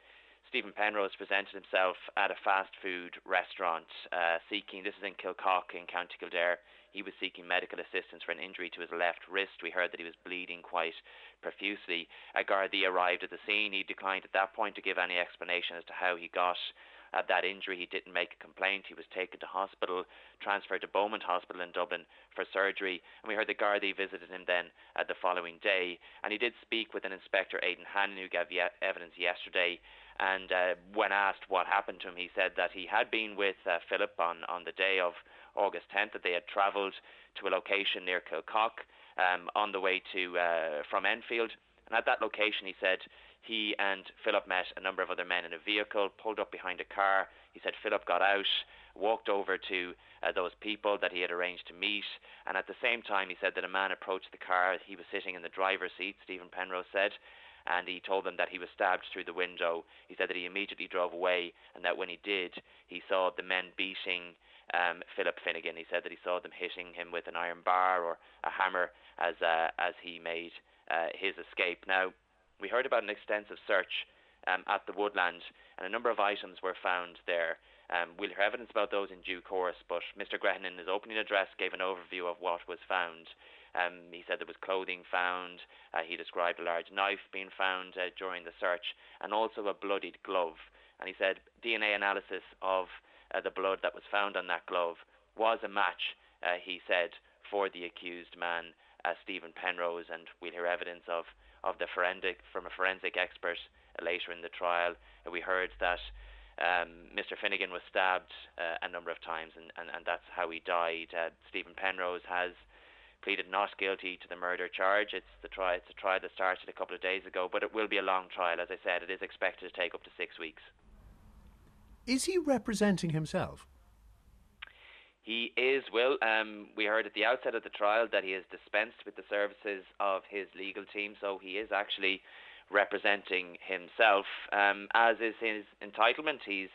Stephen Penrose presented himself at a fast food restaurant uh, seeking, this is in Kilcock in County Kildare, he was seeking medical assistance for an injury to his left wrist. We heard that he was bleeding quite profusely. A Gardaí arrived at the scene. He declined at that point to give any explanation as to how he got uh, that injury. He didn't make a complaint. He was taken to hospital, transferred to Beaumont Hospital in Dublin for surgery. And we heard the Gardaí visited him then uh, the following day. And he did speak with an Inspector Aidan Hannon who gave ye- evidence yesterday and uh, when asked what happened to him, he said that he had been with uh, Philip on, on the day of August 10th, that they had travelled to a location near Kilcock um, on the way to uh, from Enfield. And at that location, he said he and Philip met a number of other men in a vehicle, pulled up behind a car. He said Philip got out, walked over to uh, those people that he had arranged to meet, and at the same time, he said that a man approached the car. He was sitting in the driver's seat, Stephen Penrose said, and he told them that he was stabbed through the window. He said that he immediately drove away, and that when he did, he saw the men beating um, Philip Finnegan. He said that he saw them hitting him with an iron bar or a hammer as uh, as he made uh, his escape. Now, we heard about an extensive search um, at the woodland, and a number of items were found there. Um, we'll hear evidence about those in due course, but Mr. Grehan, in his opening address, gave an overview of what was found. Um, he said there was clothing found. Uh, he described a large knife being found uh, during the search, and also a bloodied glove. And he said DNA analysis of uh, the blood that was found on that glove was a match, uh, he said, for the accused man, uh, Stephen Penrose, and we'll hear evidence of, of the forensic from a forensic expert later in the trial. we heard that um, Mr. Finnegan was stabbed uh, a number of times, and, and, and that's how he died. Uh, Stephen Penrose has pleaded not guilty to the murder charge. It's the trial. It's a trial that started a couple of days ago, but it will be a long trial. As I said, it is expected to take up to six weeks. Is he representing himself? He is, Will. Um, we heard at the outset of the trial that he has dispensed with the services of his legal team, so he is actually representing himself, um, as is his entitlement. He's,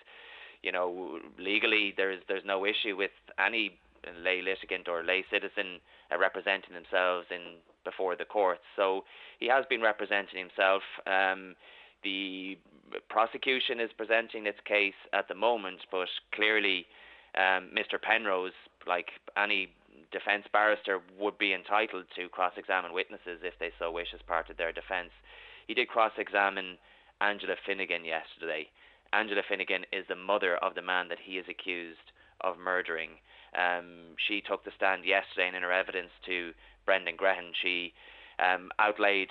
you know, legally there's there's no issue with any lay litigant or lay citizen uh, representing themselves in before the courts. So he has been representing himself. Um, the prosecution is presenting its case at the moment, but clearly, um, Mr. Penrose, like any defence barrister, would be entitled to cross-examine witnesses if they so wish as part of their defence. He did cross-examine Angela Finnegan yesterday. Angela Finnegan is the mother of the man that he is accused of murdering. Um, she took the stand yesterday, and in her evidence to Brendan Grehan, she um, outlaid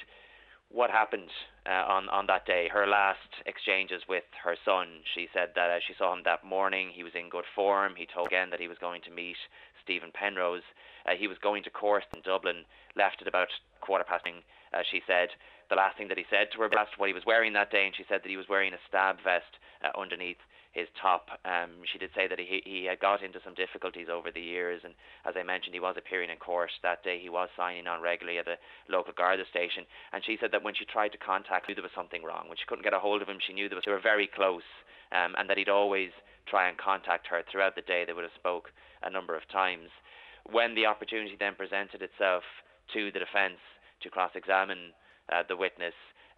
what happened uh, on on that day. Her last exchanges with her son. She said that as she saw him that morning, he was in good form. He told again that he was going to meet Stephen Penrose. Uh, he was going to court in Dublin. Left at about quarter past. Uh, she said the last thing that he said to her, asked what he was wearing that day, and she said that he was wearing a stab vest uh, underneath his top. Um, she did say that he he had got into some difficulties over the years, and as I mentioned, he was appearing in court that day. He was signing on regularly at the local Garda station, and she said that when she tried to contact, him, there was something wrong. When she couldn't get a hold of him, she knew they were very close, um, and that he'd always try and contact her throughout the day. They would have spoke a number of times. When the opportunity then presented itself to the defence to cross-examine uh, the witness,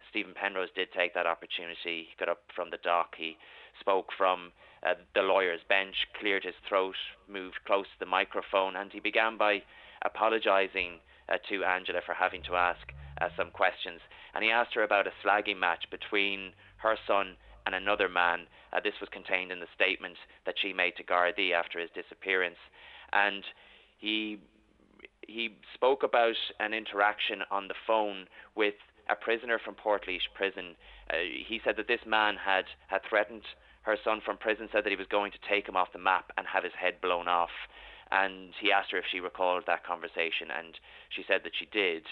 Stephen Penrose did take that opportunity. He got up from the dock. He spoke from uh, the lawyer's bench, cleared his throat, moved close to the microphone, and he began by apologising uh, to Angela for having to ask uh, some questions. And he asked her about a slagging match between her son and another man. Uh, this was contained in the statement that she made to Gardaí after his disappearance. And he he spoke about an interaction on the phone with a prisoner from Portlaoise prison. Uh, he said that this man had, had threatened her son from prison, said that he was going to take him off the map and have his head blown off. And he asked her if she recalled that conversation, and she said that she did.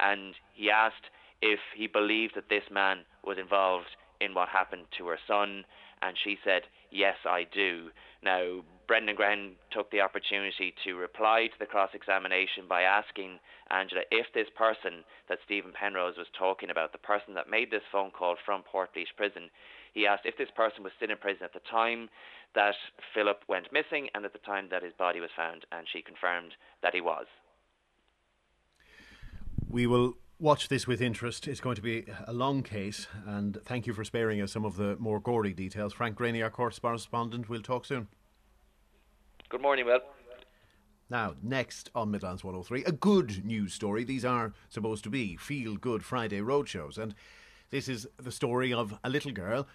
And he asked if he believed that this man was involved in what happened to her son, and she said, Yes, I do. Now, Brendan Grehan took the opportunity to reply to the cross examination by asking Angela if this person that Stephen Penrose was talking about, the person that made this phone call from Portlaoise prison, he asked if this person was still in prison at the time that Philip went missing and at the time that his body was found, and she confirmed that he was. We will watch this with interest. It's going to be a long case, and thank you for sparing us some of the more gory details. Frank Greaney, our correspondent, we'll talk soon. Good morning, Will. Now, next on Midlands 103, a good news story. These are supposed to be feel good Friday roadshows, and this is the story of a little girl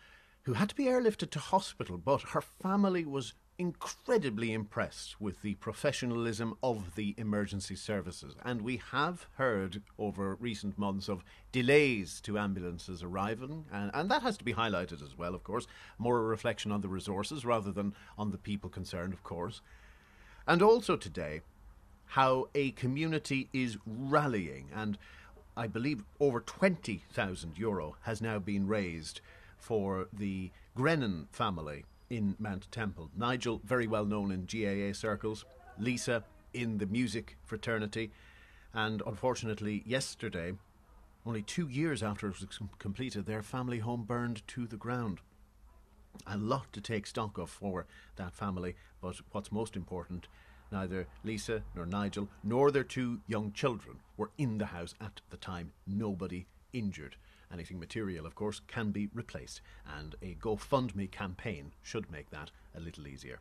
who had to be airlifted to hospital, but her family was incredibly impressed with the professionalism of the emergency services. And we have heard over recent months of delays to ambulances arriving, and, and that has to be highlighted as well, of course. More a reflection on the resources rather than on the people concerned, of course. And also today, how a community is rallying, and I believe over 20,000 euro has now been raised for the Grennan family in Mount Temple. Nigel, very well known in GAA circles. Lisa, in the music fraternity. And unfortunately, yesterday, only two years after it was completed, their family home burned to the ground. A lot to take stock of for that family, but what's most important, neither Lisa nor Nigel nor their two young children were in the house at the time. Nobody injured. Anything material, of course, can be replaced, and a GoFundMe campaign should make that a little easier.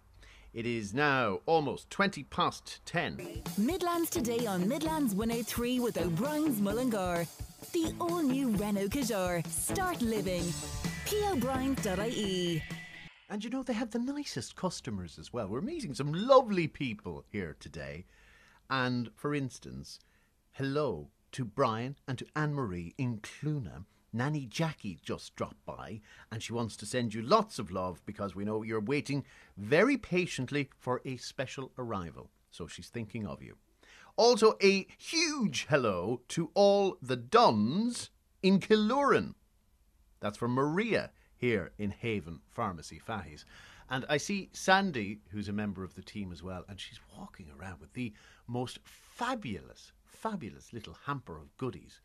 It is now almost 20 past 10. Midlands today on Midlands 103 with O'Brien's Mullingar. The all new Renault Kadjar. Start living. pobriens.ie. And you know, they have the nicest customers as well. We're meeting some lovely people here today. And for instance, hello to Brian and to Anne Marie in Cluna Nanny Jackie just dropped by and she wants to send you lots of love because we know you're waiting very patiently for a special arrival. So she's thinking of you. Also, a huge hello to all the Duns in Killooran. That's from Maria here in Haven Pharmacy Fahey's. And I see Sandy, who's a member of the team as well, and she's walking around with the most fabulous, fabulous little hamper of goodies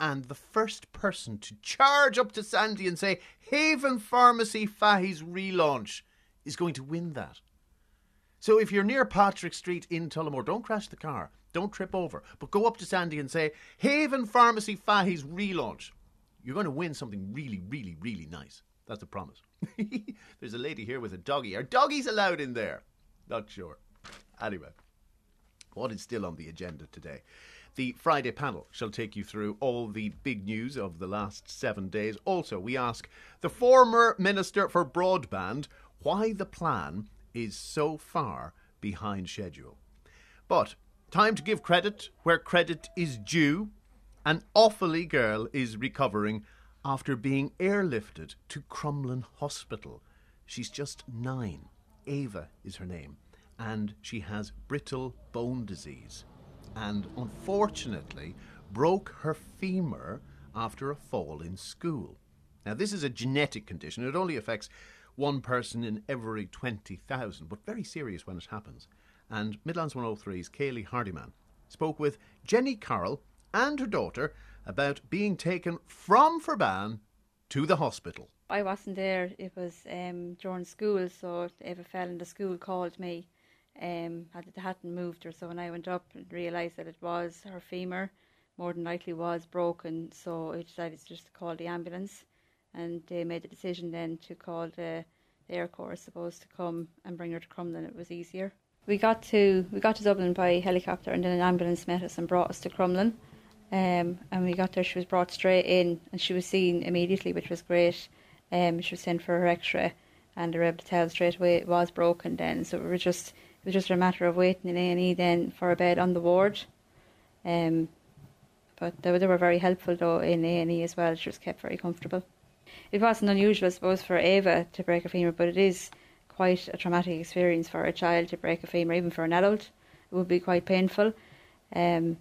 and the first person to charge up to Sandy and say, Haven Pharmacy Fahey's relaunch is going to win that. So if you're near Patrick Street in Tullamore, don't crash the car, don't trip over, but go up to Sandy and say, Haven Pharmacy Fahey's relaunch. You're going to win something really, really, really nice. That's a promise. There's a lady here with a doggy. Are doggies allowed in there? Not sure. Anyway, what is still on the agenda today? The Friday panel shall take you through all the big news of the last seven days. Also, we ask the former Minister for Broadband why the plan is so far behind schedule. But time to give credit where credit is due. An Offaly girl is recovering after being airlifted to Crumlin Hospital. She's just nine. Ava is her name, and she has brittle bone disease and unfortunately broke her femur after a fall in school. Now, this is a genetic condition. It only affects one person in every 20,000, but very serious when it happens. And Midlands 103's Kaylee Hardyman spoke with Jenny Carroll and her daughter about being taken from Ferbane to the hospital. I wasn't there. It was um, during school, so Eva fell in the school called me um, had, hadn't moved her. So when I went up and realised that it was her femur, more than likely was broken. So I decided to just to call the ambulance, and they made the decision then to call the, the Air Corps supposed to come and bring her to Crumlin. It was easier. We got to we got to Dublin by helicopter, and then an ambulance met us and brought us to Crumlin. Um, and we got there, she was brought straight in, and she was seen immediately, which was great. Um, she was sent for her X-ray, and they were able to tell straight away it was broken. Then, so we were just it was just a matter of waiting in A and E then for a bed on the ward. Um, but they, they were very helpful though in A and E as well. She was kept very comfortable. It wasn't unusual, I suppose, for Ava to break a femur, but it is quite a traumatic experience for a child to break a femur, even for an adult. It would be quite painful. Um,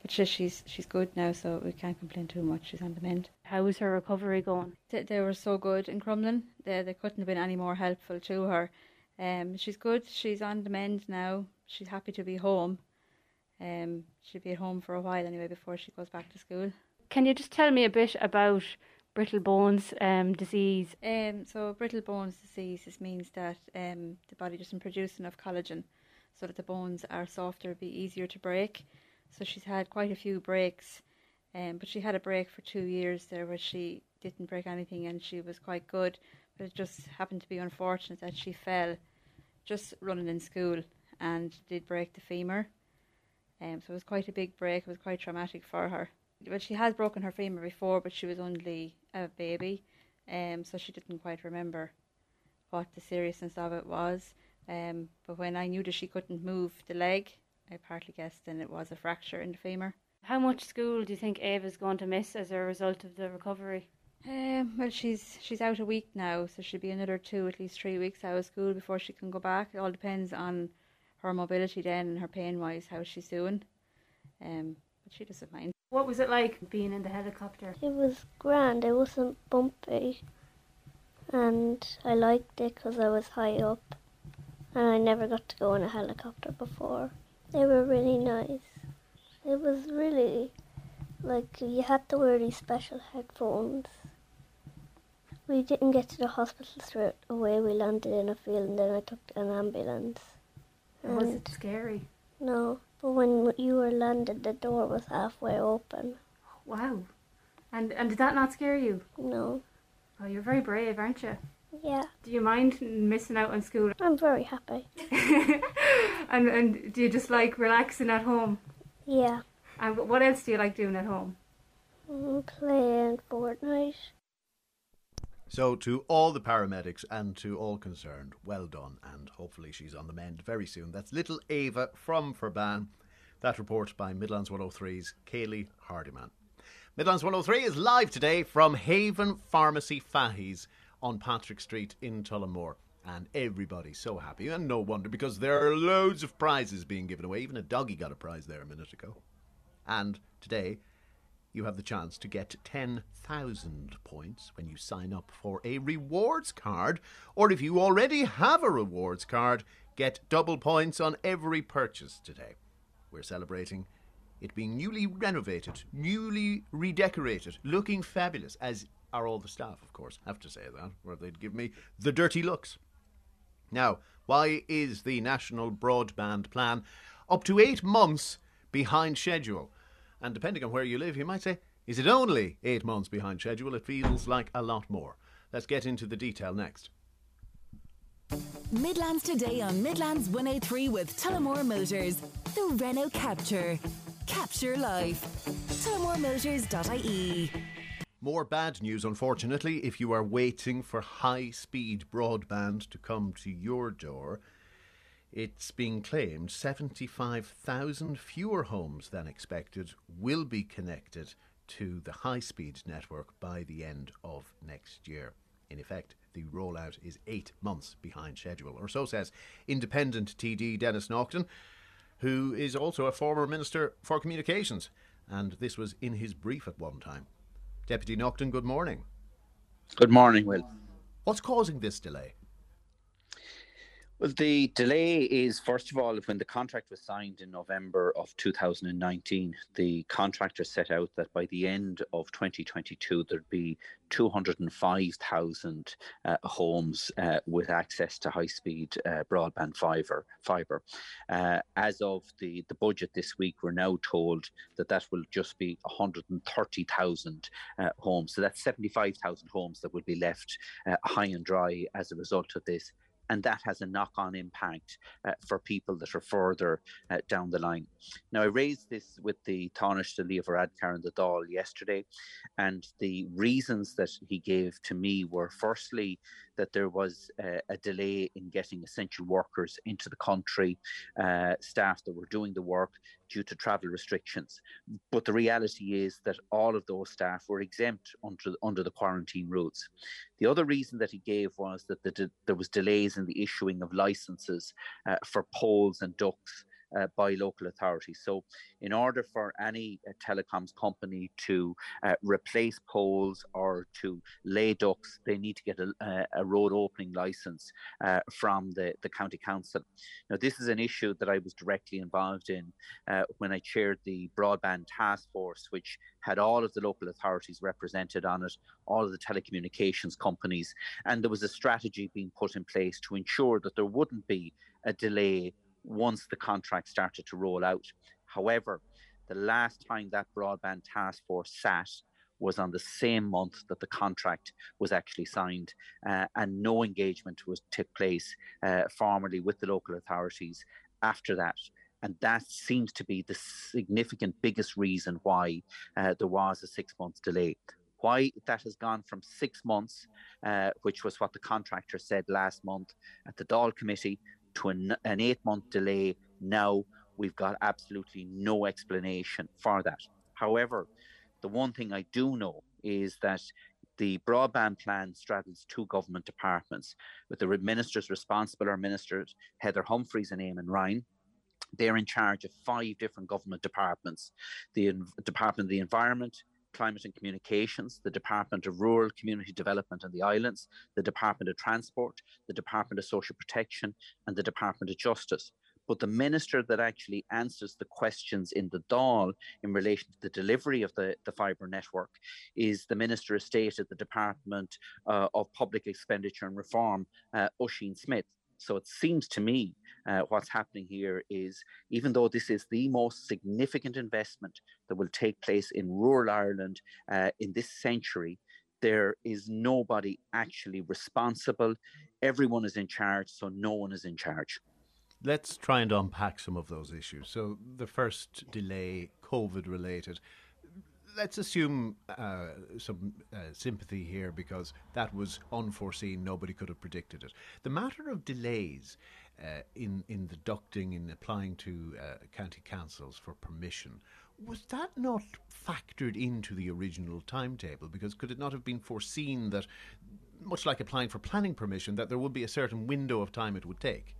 but she, she's she's good now, so we can't complain too much. She's on the mend. How is her recovery going? They, they were so good in Crumlin. They, they couldn't have been any more helpful to her. Um, she's good. She's on the mend now. She's happy to be home. Um, she'll be at home for a while anyway before she goes back to school. Can you just tell me a bit about brittle bones um, disease? Um, so brittle bones disease this means that um, the body doesn't produce enough collagen, so that the bones are softer, be easier to break. So she's had quite a few breaks, um, but she had a break for two years there where she didn't break anything and she was quite good. But it just happened to be unfortunate that she fell just running in school and did break the femur. Um, so it was quite a big break. It was quite traumatic for her. Well, she has broken her femur before, but she was only a baby, um, so she didn't quite remember what the seriousness of it was. Um, but when I knew that she couldn't move the leg, I partly guessed then it was a fracture in the femur. How much school do you think Ava's going to miss as a result of the recovery? Um, well, she's she's out a week now, so she'll be another two, at least three weeks out of school before she can go back. It all depends on her mobility then and her pain wise, how she's doing. Um, but she doesn't mind. What was it like being in the helicopter? It was grand. It wasn't bumpy, and I liked it because I was high up, and I never got to go in a helicopter before. They were really nice. It was really like you had to wear these special headphones. We didn't get to the hospital straight away. We landed in a field, and then I took an ambulance. It was it scary? No, but when you were landed, the door was halfway open. Wow. And and did that not scare you? No. Oh, you're very brave, aren't you? Yeah. Do you mind missing out on school? I'm very happy. and and do you just like relaxing at home? Yeah. And what else do you like doing at home? Mm, playing Fortnite. So, to all the paramedics and to all concerned, well done, and hopefully she's on the mend very soon. That's little Ava from Ferbane. That report by Midlands 103's Kaylee Hardiman. Midlands 103 is live today from Haven Pharmacy Fahies on Patrick Street in Tullamore. And everybody's so happy, and no wonder because there are loads of prizes being given away. Even a doggy got a prize there a minute ago. And today, you have the chance to get 10,000 points when you sign up for a rewards card. Or if you already have a rewards card, get double points on every purchase today. We're celebrating it being newly renovated, newly redecorated, looking fabulous, as are all the staff, of course. Have to say that, or they'd give me the dirty looks. Now, why is the National Broadband Plan up to eight months behind schedule? And depending on where you live, you might say, is it only eight months behind schedule? It feels like a lot more. Let's get into the detail next. Midlands today on Midlands 103 with Tullamore Motors. The Renault Captur. Capture life. TullamoreMotors.ie. More bad news, unfortunately, if you are waiting for high speed broadband to come to your door. It's being claimed 75,000 fewer homes than expected will be connected to the high speed network by the end of next year. In effect, the rollout is eight months behind schedule, or so says independent TD Denis Naughten, who is also a former Minister for Communications, and this was in his brief at one time. Deputy Naughten, good morning. Good morning, Will. What's causing this delay? Well, the delay is first of all when the contract was signed in November of 2019, the contractor set out that by the end of 2022 there'd be 205,000 uh, homes uh, with access to high-speed uh, broadband fiber. Fiber. Uh, as of the the budget this week, we're now told that that will just be 130,000 uh, homes. So that's 75,000 homes that will be left uh, high and dry as a result of this and that has a knock on impact uh, for people that are further uh, down the line. Now, I raised this with the Tánaiste the Leo Varadkar and the Dáil yesterday, and the reasons that he gave to me were firstly that there was uh, a delay in getting essential workers into the country, uh, staff that were doing the work due to travel restrictions. But the reality is that all of those staff were exempt under, under the quarantine rules. The other reason that he gave was that the de- there was delays in the issuing of licenses uh, for poles and ducts uh, by local authorities. So, in order for any uh, telecoms company to uh, replace poles or to lay ducts, they need to get a, a road opening license uh, from the, the county council. Now, this is an issue that I was directly involved in uh, when I chaired the broadband task force, which had all of the local authorities represented on it, all of the telecommunications companies, and there was a strategy being put in place to ensure that there wouldn't be a delay once the contract started to roll out. However, the last time that broadband task force sat was on the same month that the contract was actually signed, uh, and no engagement was took place uh, formally with the local authorities after that. And that seems to be the significant biggest reason why uh, there was a six month delay. Why that has gone from six months, uh, which was what the contractor said last month at the Dáil committee, to an, an eight month delay now. We've got absolutely no explanation for that. However, the one thing I do know is that the broadband plan straddles two government departments, with the ministers responsible are ministers Heather Humphreys and Eamon Ryan. They're in charge of five different government departments the Department of the Environment, Climate and Communications, the Department of Rural Community Development and the Islands, the Department of Transport, the Department of Social Protection, and the Department of Justice. But the minister that actually answers the questions in the Dáil in relation to the delivery of the, the fibre network is the Minister of State at the Department uh, of Public Expenditure and Reform, uh, Ossian Smyth. So it seems to me uh, what's happening here is even though this is the most significant investment that will take place in rural Ireland uh, in this century, there is nobody actually responsible. Everyone is in charge, so no one is in charge. Let's try and unpack some of those issues. So, the first delay, COVID related let's assume uh, some uh, sympathy here because that was unforeseen. Nobody could have predicted it. The matter of delays uh, in in the ducting in applying to uh, county councils for permission was that not factored into the original timetable? Because could it not have been foreseen that, much like applying for planning permission, that there would be a certain window of time it would take?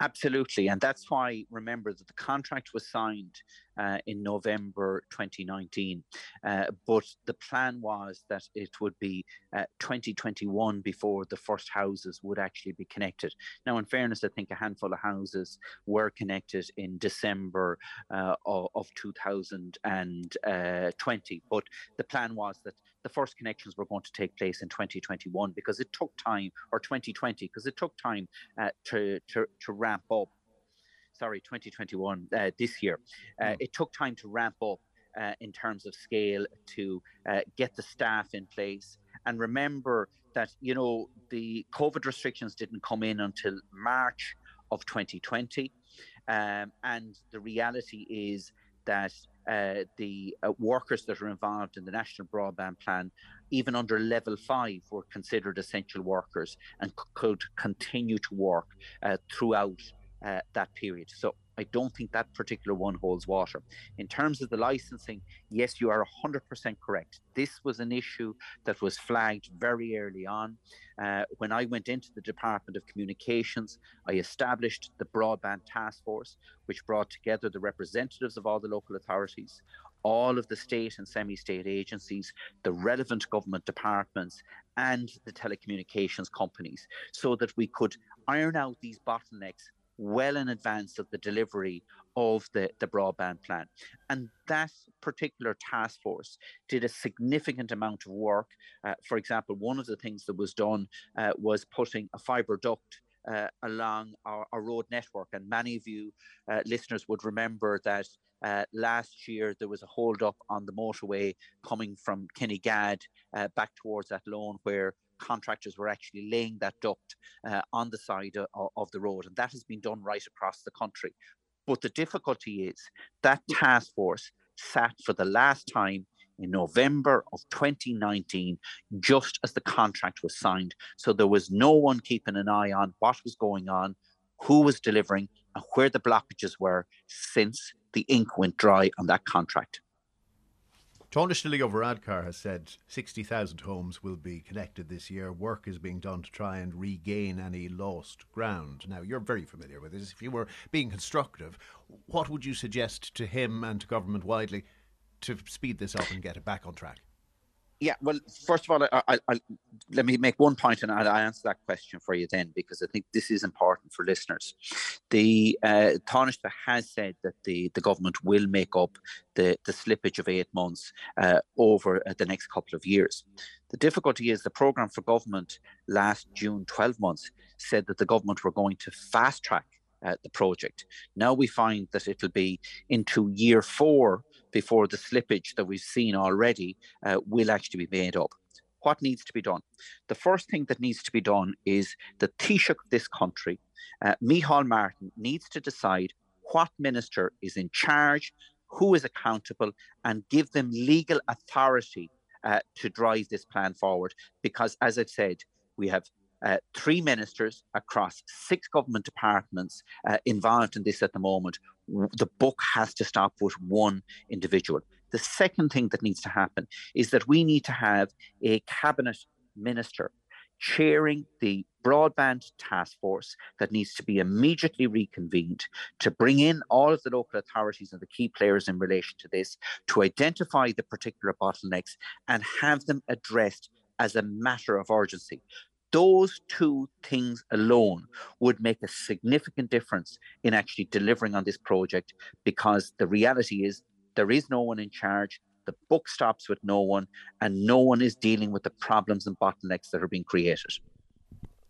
Absolutely. And that's why remember that the contract was signed uh, in November 2019. Uh, but the plan was that it would be uh, 2021 before the first houses would actually be connected. Now, in fairness, I think a handful of houses were connected in December uh, of, of 2020. But the plan was that the first connections were going to take place in 2021 because it took time, or 2020, because it took time uh, to, to, to ramp up sorry, 2021, uh, this year. Uh, mm. It took time to ramp up uh, in terms of scale to uh, get the staff in place. And remember that, you know, the COVID restrictions didn't come in until March of 2020. Um, and the reality is that uh, the uh, workers that are involved in the national broadband plan, even under level five, were considered essential workers and c- could continue to work uh, throughout uh, that period. So I don't think that particular one holds water. In terms of the licensing, yes, you are 100% correct. This was an issue that was flagged very early on. Uh, when I went into the Department of Communications, I established the Broadband Task Force, which brought together the representatives of all the local authorities, all of the state and semi state agencies, the relevant government departments, and the telecommunications companies, so that we could iron out these bottlenecks well in advance of the delivery of the, the broadband plan. And that particular task force did a significant amount of work. Uh, for example, one of the things that was done uh, was putting a fibre duct uh, along our, our, road network. And many of you uh, listeners would remember that uh, last year there was a hold up on the motorway coming from Kinnegad uh, back towards Athlone where contractors were actually laying that duct uh, on the side of, of the road, and that has been done right across the country. But the difficulty is that task force sat for the last time in November of 2019, just as the contract was signed. So there was no one keeping an eye on what was going on, who was delivering, and where the blockages were since the ink went dry on that contract. Taoiseach of Varadkar has said 60,000 homes will be connected this year. Work is being done to try and regain any lost ground. Now, you're very familiar with this. If you were being constructive, what would you suggest to him and to government widely to speed this up and get it back on track? Yeah, well, first of all, I, I, let me make one point, and I'll answer that question for you then, because I think this is important for listeners. The uh, has said that the, the government will make up the, the slippage of eight months uh, over uh, the next couple of years. The difficulty is the programme for government last June, 12 months, said that the government were going to fast track uh, the project. Now we find that it'll be into year four before the slippage that we've seen already uh, will actually be made up. What needs to be done? The first thing that needs to be done is the Taoiseach of this country, uh, Micheál Martin, needs to decide what minister is in charge, who is accountable, and give them legal authority uh, to drive this plan forward. Because, as I've said, we have uh, three ministers across six government departments uh, involved in this at the moment. The book has to stop with one individual. The second thing that needs to happen is that we need to have a cabinet minister chairing the broadband task force that needs to be immediately reconvened to bring in all of the local authorities and the key players in relation to this, to identify the particular bottlenecks and have them addressed as a matter of urgency those two things alone would make a significant difference in actually delivering on this project because the reality is there is no one in charge the book stops with no one and no one is dealing with the problems and bottlenecks that are being created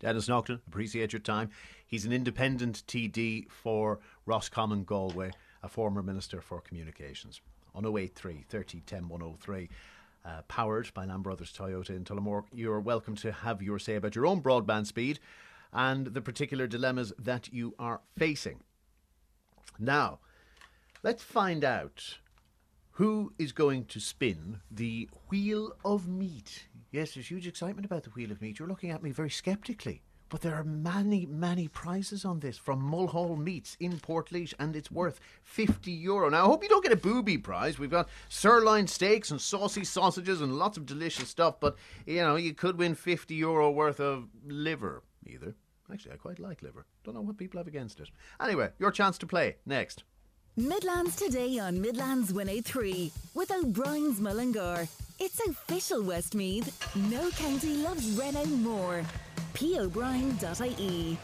Denis Naughten, appreciate your time. He's an independent TD for Roscommon Galway, a former Minister for Communications. On 083 30 10 103 uh, powered by Lamb Brothers Toyota in Tullamore. You're welcome to have your say about your own broadband speed and the particular dilemmas that you are facing. Now, let's find out who is going to spin the Wheel of Meat. Yes, there's huge excitement about the Wheel of Meat. You're looking at me very sceptically. But there are many, many prizes on this from Mulhall Meats in Portlaoise, and it's worth 50 euro. Now, I hope you don't get a booby prize. We've got sirloin steaks and saucy sausages and lots of delicious stuff, but you know, you could win 50 euro worth of liver either. Actually, I quite like liver. Don't know what people have against it. Anyway, your chance to play next. Midlands today on Midlands 103 with O'Brien's Mullingar. It's official Westmeath. No county loves Renault more pobrien.ie.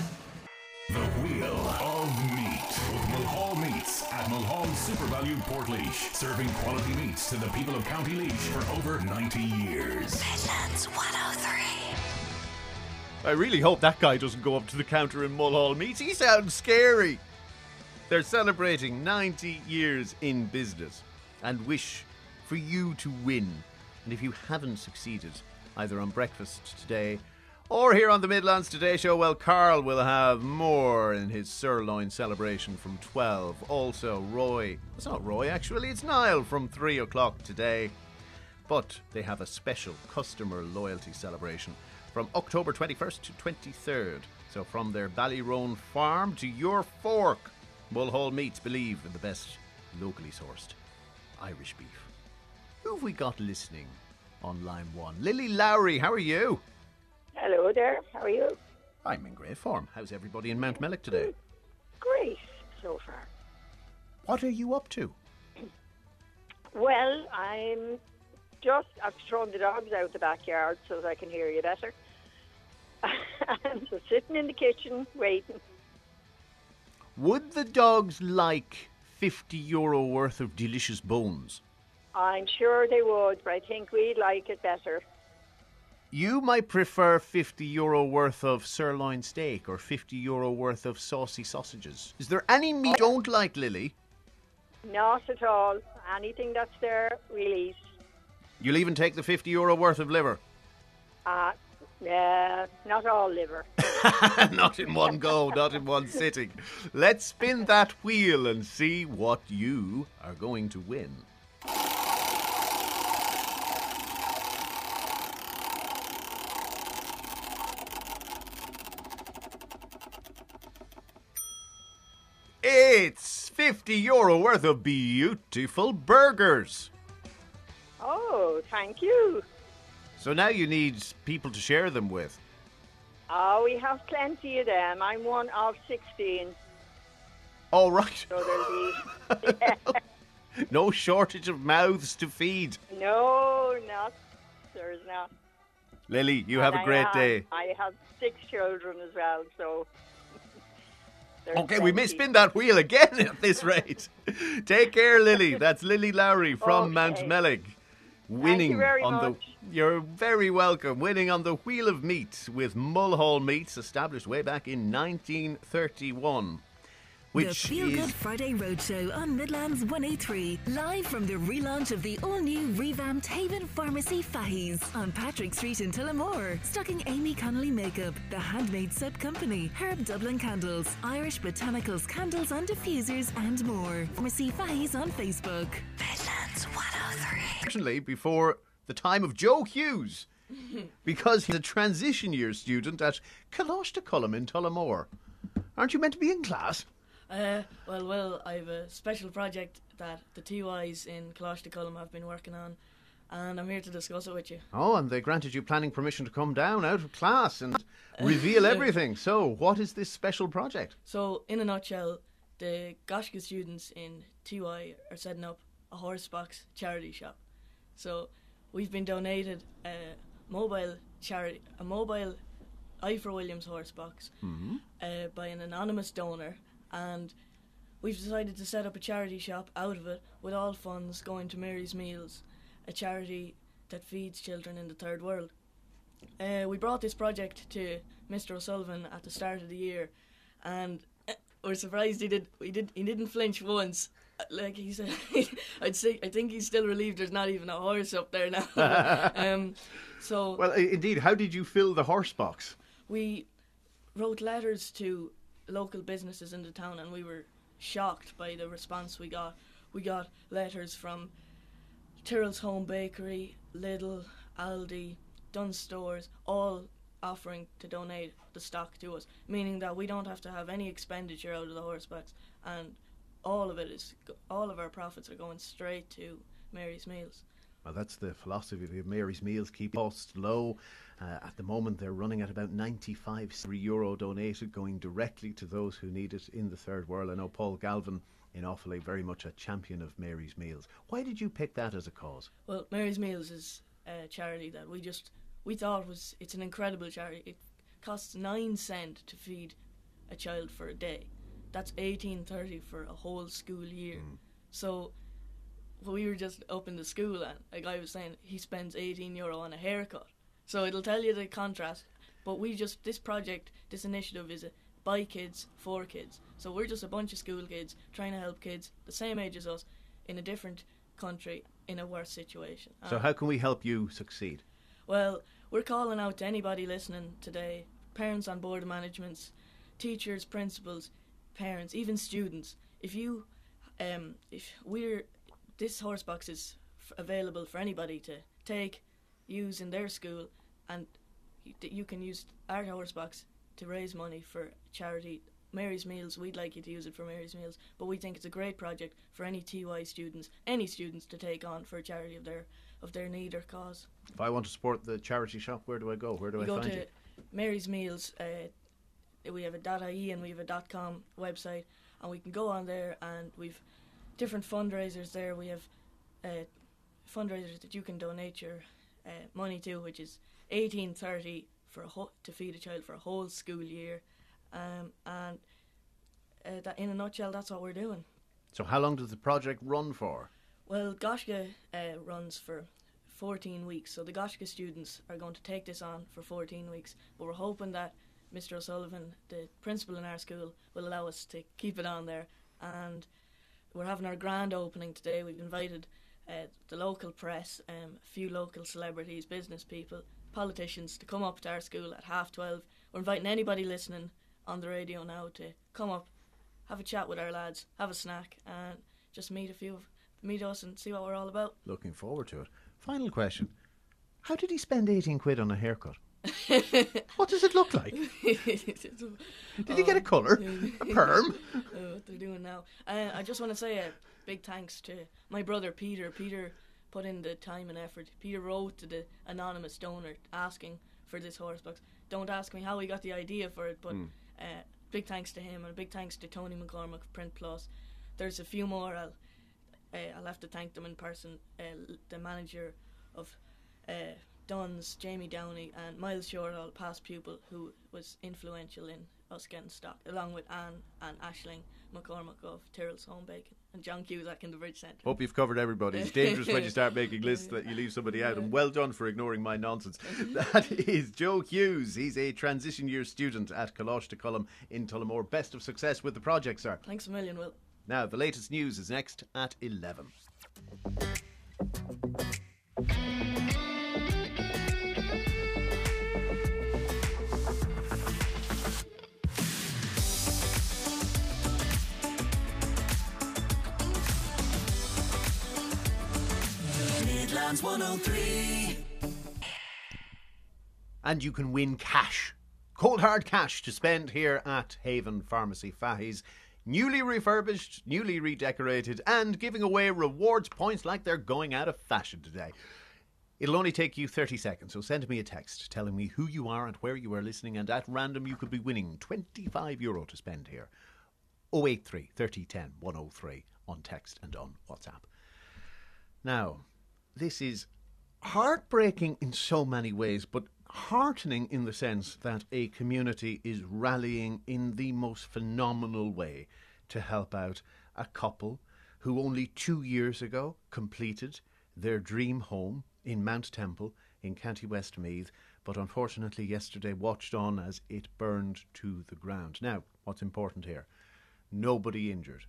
The Wheel of Meat with Mulhall Meats at Mulhall Supervalued Portlaoise, serving quality meats to the people of County Laois for over 90 years. Midlands 103. I really hope that guy doesn't go up to the counter in Mulhall Meats. He sounds scary. They're celebrating 90 years in business and wish for you to win. And if you haven't succeeded, either on breakfast today or here on the Midlands Today Show, well, Carl will have more in his sirloin celebration from 12. Also, Roy, it's not Roy actually, it's Niall from 3 o'clock today. But they have a special customer loyalty celebration from October 21st to 23rd. So, from their Ballyrone farm to your fork, Mulhall Meats believe in the best locally sourced Irish beef. Who have we got listening on line one? Lily Lowry, how are you? Hello there. How are you? I'm in great form. How's everybody in Mountmellick today? Great so far. What are you up to? Well, I'm just I've thrown the dogs out the backyard so that I can hear you better. I'm just sitting in the kitchen waiting. Would the dogs like 50 euro worth of delicious bones? I'm sure they would, but I think we'd like it better. You might prefer 50 euro worth of sirloin steak or 50 euro worth of saucy sausages. Is there any meat you don't like, Lily? Not at all. Anything that's there, release. You'll even take the 50 euro worth of liver. Uh, Yeah, not all liver. not in one go, not in one sitting. Let's spin that wheel and see what you are going to win. It's 50 euro worth of beautiful burgers. Oh, thank you. So now you need people to share them with. Oh, we have plenty of them. I'm one of 16. All right. So there'll be. No shortage of mouths to feed. no, not. There's not. Lily, you have a a I great have- day. I have six children as well, so. Okay, we may spin that wheel again at this rate. Take care, Lily. That's Lily Lowry from Mount Okay. Melig. Winning very on much. the You're very welcome. Winning on the Wheel of Meat with Mulhall Meats established way back in 1931. Which the Feel is Good Friday Roadshow on Midlands 103, live from the relaunch of the all-new revamped Haven Pharmacy Fahies on Patrick Street in Tullamore, stocking Amy Connolly Makeup, the Handmade Soap Company, Herb Dublin Candles, Irish Botanicals Candles and Diffusers, and more. Pharmacy Fahies on Facebook. Midlands 103. Unfortunately, before the time of Joe Hughes, because he's a transition year student at Coláiste Choilm in Tullamore. Aren't you meant to be in class? Uh, well, well, I have a special project that the TYs in Choilm have been working on, and I'm here to discuss it with you. Oh, and they granted you planning permission to come down out of class and reveal everything. So, what is this special project? So, in a nutshell, the Gaisce students in TY are setting up a horsebox charity shop. So, we've been donated a mobile charity, a mobile Ivor Williams horsebox Mm-hmm. uh, by an anonymous donor, and we've decided to set up a charity shop out of it with all funds going to Mary's Meals, a charity that feeds children in the third world. Uh, we brought this project to Mr. O'Sullivan at the start of the year, and we're surprised he did. He did. He didn't flinch once. Like he said, I'd say. I think he's still relieved. There's not even a horse up there now. um, so Well, indeed, how did you fill the horse box? we wrote letters to local businesses in the town and we were shocked by the response we got. We got letters from Tyrrell's Home Bakery, Lidl, Aldi, Dunnes Stores, all offering to donate the stock to us, meaning that we don't have to have any expenditure out of the horsebacks and all of it is all of our profits are going straight to Mary's Meals. Well, that's the philosophy of Mary's Meals. Keep costs low. Uh, at the moment, they're running at about 95 euro donated, going directly to those who need it in the third world. I know Paul Galvin in Offaly, very much a champion of Mary's Meals. Why did you pick that as a cause? Well, Mary's Meals is a charity that we just we thought was it's an incredible charity. It costs nine cent to feed a child for a day. That's eighteen thirty for a whole school year. So we were just up in the school and a guy was saying he spends eighteen euro on a haircut. So it'll tell you the contrast. But we just this project, this initiative is a by kids for kids. So we're just a bunch of school kids trying to help kids the same age as us in a different country in a worse situation. So, And- how can we help you succeed? well, we're calling out to anybody listening today parents on board of managements, teachers, principals, parents, even students. If you, um, if we're, this horse box is f- available for anybody to take, use in their school, and y- that you can use our horse box to raise money for charity. Mary's Meals, we'd like you to use it for Mary's Meals, but we think it's a great project for any TY students, any students to take on for a charity of their of their need or cause. If I want to support the charity shop, where do I go? Where do you I go find to you? Mary's Meals. Uh, we have a .ie and we have a .com website, and we can go on there and we've different fundraisers there. We have uh, fundraisers that you can donate your uh, money to, which is eighteen thirty for a ho- to feed a child for a whole school year, um, and uh, that in a nutshell, that's what we're doing. So, how long does the project run for? Well, Gaisce uh, runs for 14 weeks, so the Gaisce students are going to take this on for 14 weeks. But we're hoping that Mr. O'Sullivan, the principal in our school, will allow us to keep it on there. And we're having our grand opening today. We've invited uh, the local press, um, a few local celebrities, business people, politicians to come up to our school at half 12. We're inviting anybody listening on the radio now to come up, have a chat with our lads, have a snack, and just meet a few of meet us and see what we're all about. Looking forward to it. Final question. How did he spend 18 quid on a haircut? what does it look like? Did he get a colour? A perm? Uh, what they're doing now. Uh, I just want to say a big thanks to my brother Peter. Peter put in the time and effort. Peter wrote to the anonymous donor asking for this horse box. Don't ask me how he got the idea for it, but Mm. uh, big thanks to him and a big thanks to Tony McCormick of Print Plus. There's a few more. I'll uh, I'll have to thank them in person. Uh, the manager of Dunnes, Jamie Downey, and Miles Shortall, past pupil, who was influential in us getting stock, along with Anne and Ashling McCormick of Tyrrell's Home Bacon, and John Cusack in the Bridge Centre. Hope you've covered everybody. It's dangerous when you start making lists that you leave somebody out. And well done for ignoring my nonsense. That is Joe Hughes. He's a transition year student at Coláiste Choilm in Tullamore. Best of success with the project, sir. Thanks a million, Will. Now, the latest news is next at 11. Midlands 103. And you can win cash. Cold hard cash to spend here at Haven Pharmacy Fahi's. Newly refurbished, newly redecorated, and giving away rewards points like they're going out of fashion today. It'll only take you 30 seconds, so send me a text telling me who you are and where you are listening, and at random you could be winning 25 euro to spend here. 083 3010 103 on text and on WhatsApp. Now, this is heartbreaking in so many ways, but heartening in the sense that a community is rallying in the most phenomenal way to help out a couple who only two years ago completed their dream home in Mount Temple in County Westmeath, but unfortunately yesterday watched on as it burned to the ground. Now, what's important here? Nobody injured.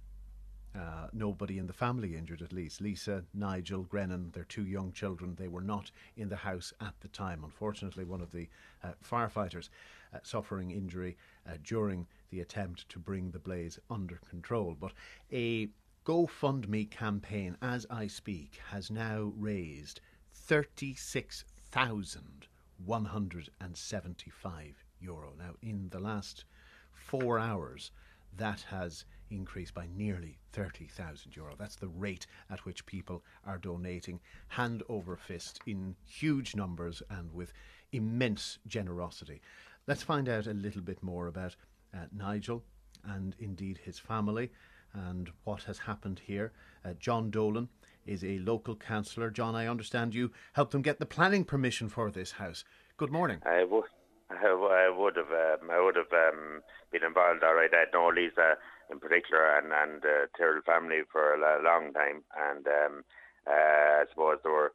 Uh, nobody in the family injured, at least. Lisa, Nigel, Grennan, their two young children, they were not in the house at the time. Unfortunately, one of the uh, firefighters uh, suffering injury uh, during the attempt to bring the blaze under control. But a GoFundMe campaign, as I speak, has now raised 36,175 euro. Now, in the last four hours, that has increased by nearly 30,000 euro. That's the rate at which people are donating hand over fist in huge numbers and with immense generosity. Let's find out a little bit more about uh, Nigel and indeed his family and what has happened here. Uh, John Dolan is a local councillor. John, I understand you helped them get the planning permission for this house. Good morning. I would, I would have, um, I would have um, been involved. All right, I know Lisa in particular and and uh, Tyrrell family for a long time, and um, uh, I suppose there were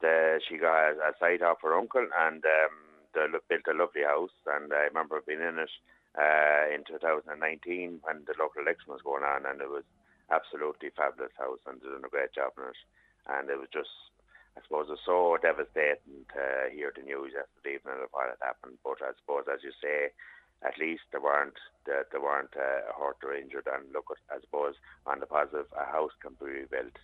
the she got a, a site off her uncle, and um, they built a lovely house, and I remember being in it uh, in 2019 when the local election was going on, and it was absolutely fabulous house, and they did a great job in it, and it was just I suppose it was so devastating to hear the news yesterday evening of what had happened. But I suppose, as you say, at least there weren't there, there weren't uh, hurt or injured. And look, at, I suppose on the positive, a house can be rebuilt.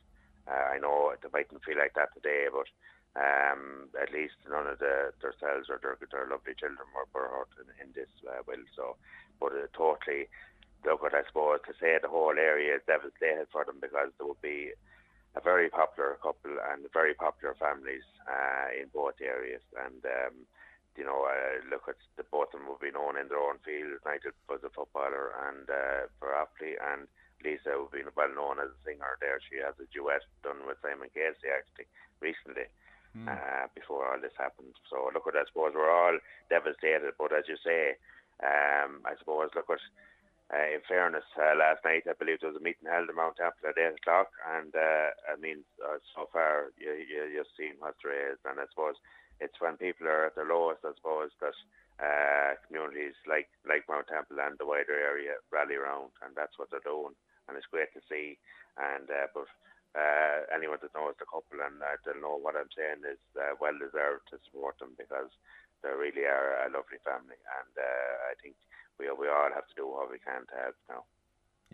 Uh, I know it mightn't feel like that today, but um, at least none of the themselves or their, their lovely children were, were hurt in, in this uh, will. So, but uh, totally, look, at, I suppose to say the whole area is devastated for them because there would be a very popular couple and very popular families uh, in both areas. And um, you know, uh, look at the both of them would be known in their own field. Nigel was a footballer and uh, for Offaly, and Lisa would be well known as a singer. There, she has a duet done with Simon Casey actually recently. Uh, before all this happened, so look at I suppose we're all devastated. But as you say, um, I suppose look at uh, in fairness, uh, last night I believe there was a meeting held in Mount Temple at eight o'clock, and uh, I mean, uh, so far you, you you've seen what's raised, and I suppose it's when people are at their lowest, I suppose that uh, communities like like Mount Temple and the wider area rally around, and that's what they're doing, and it's great to see. And uh, but uh, anyone that knows the couple and uh, they'll know what I'm saying is uh, well deserved to support them because they really are a lovely family, and uh, I think we we all have to do what we can to help now.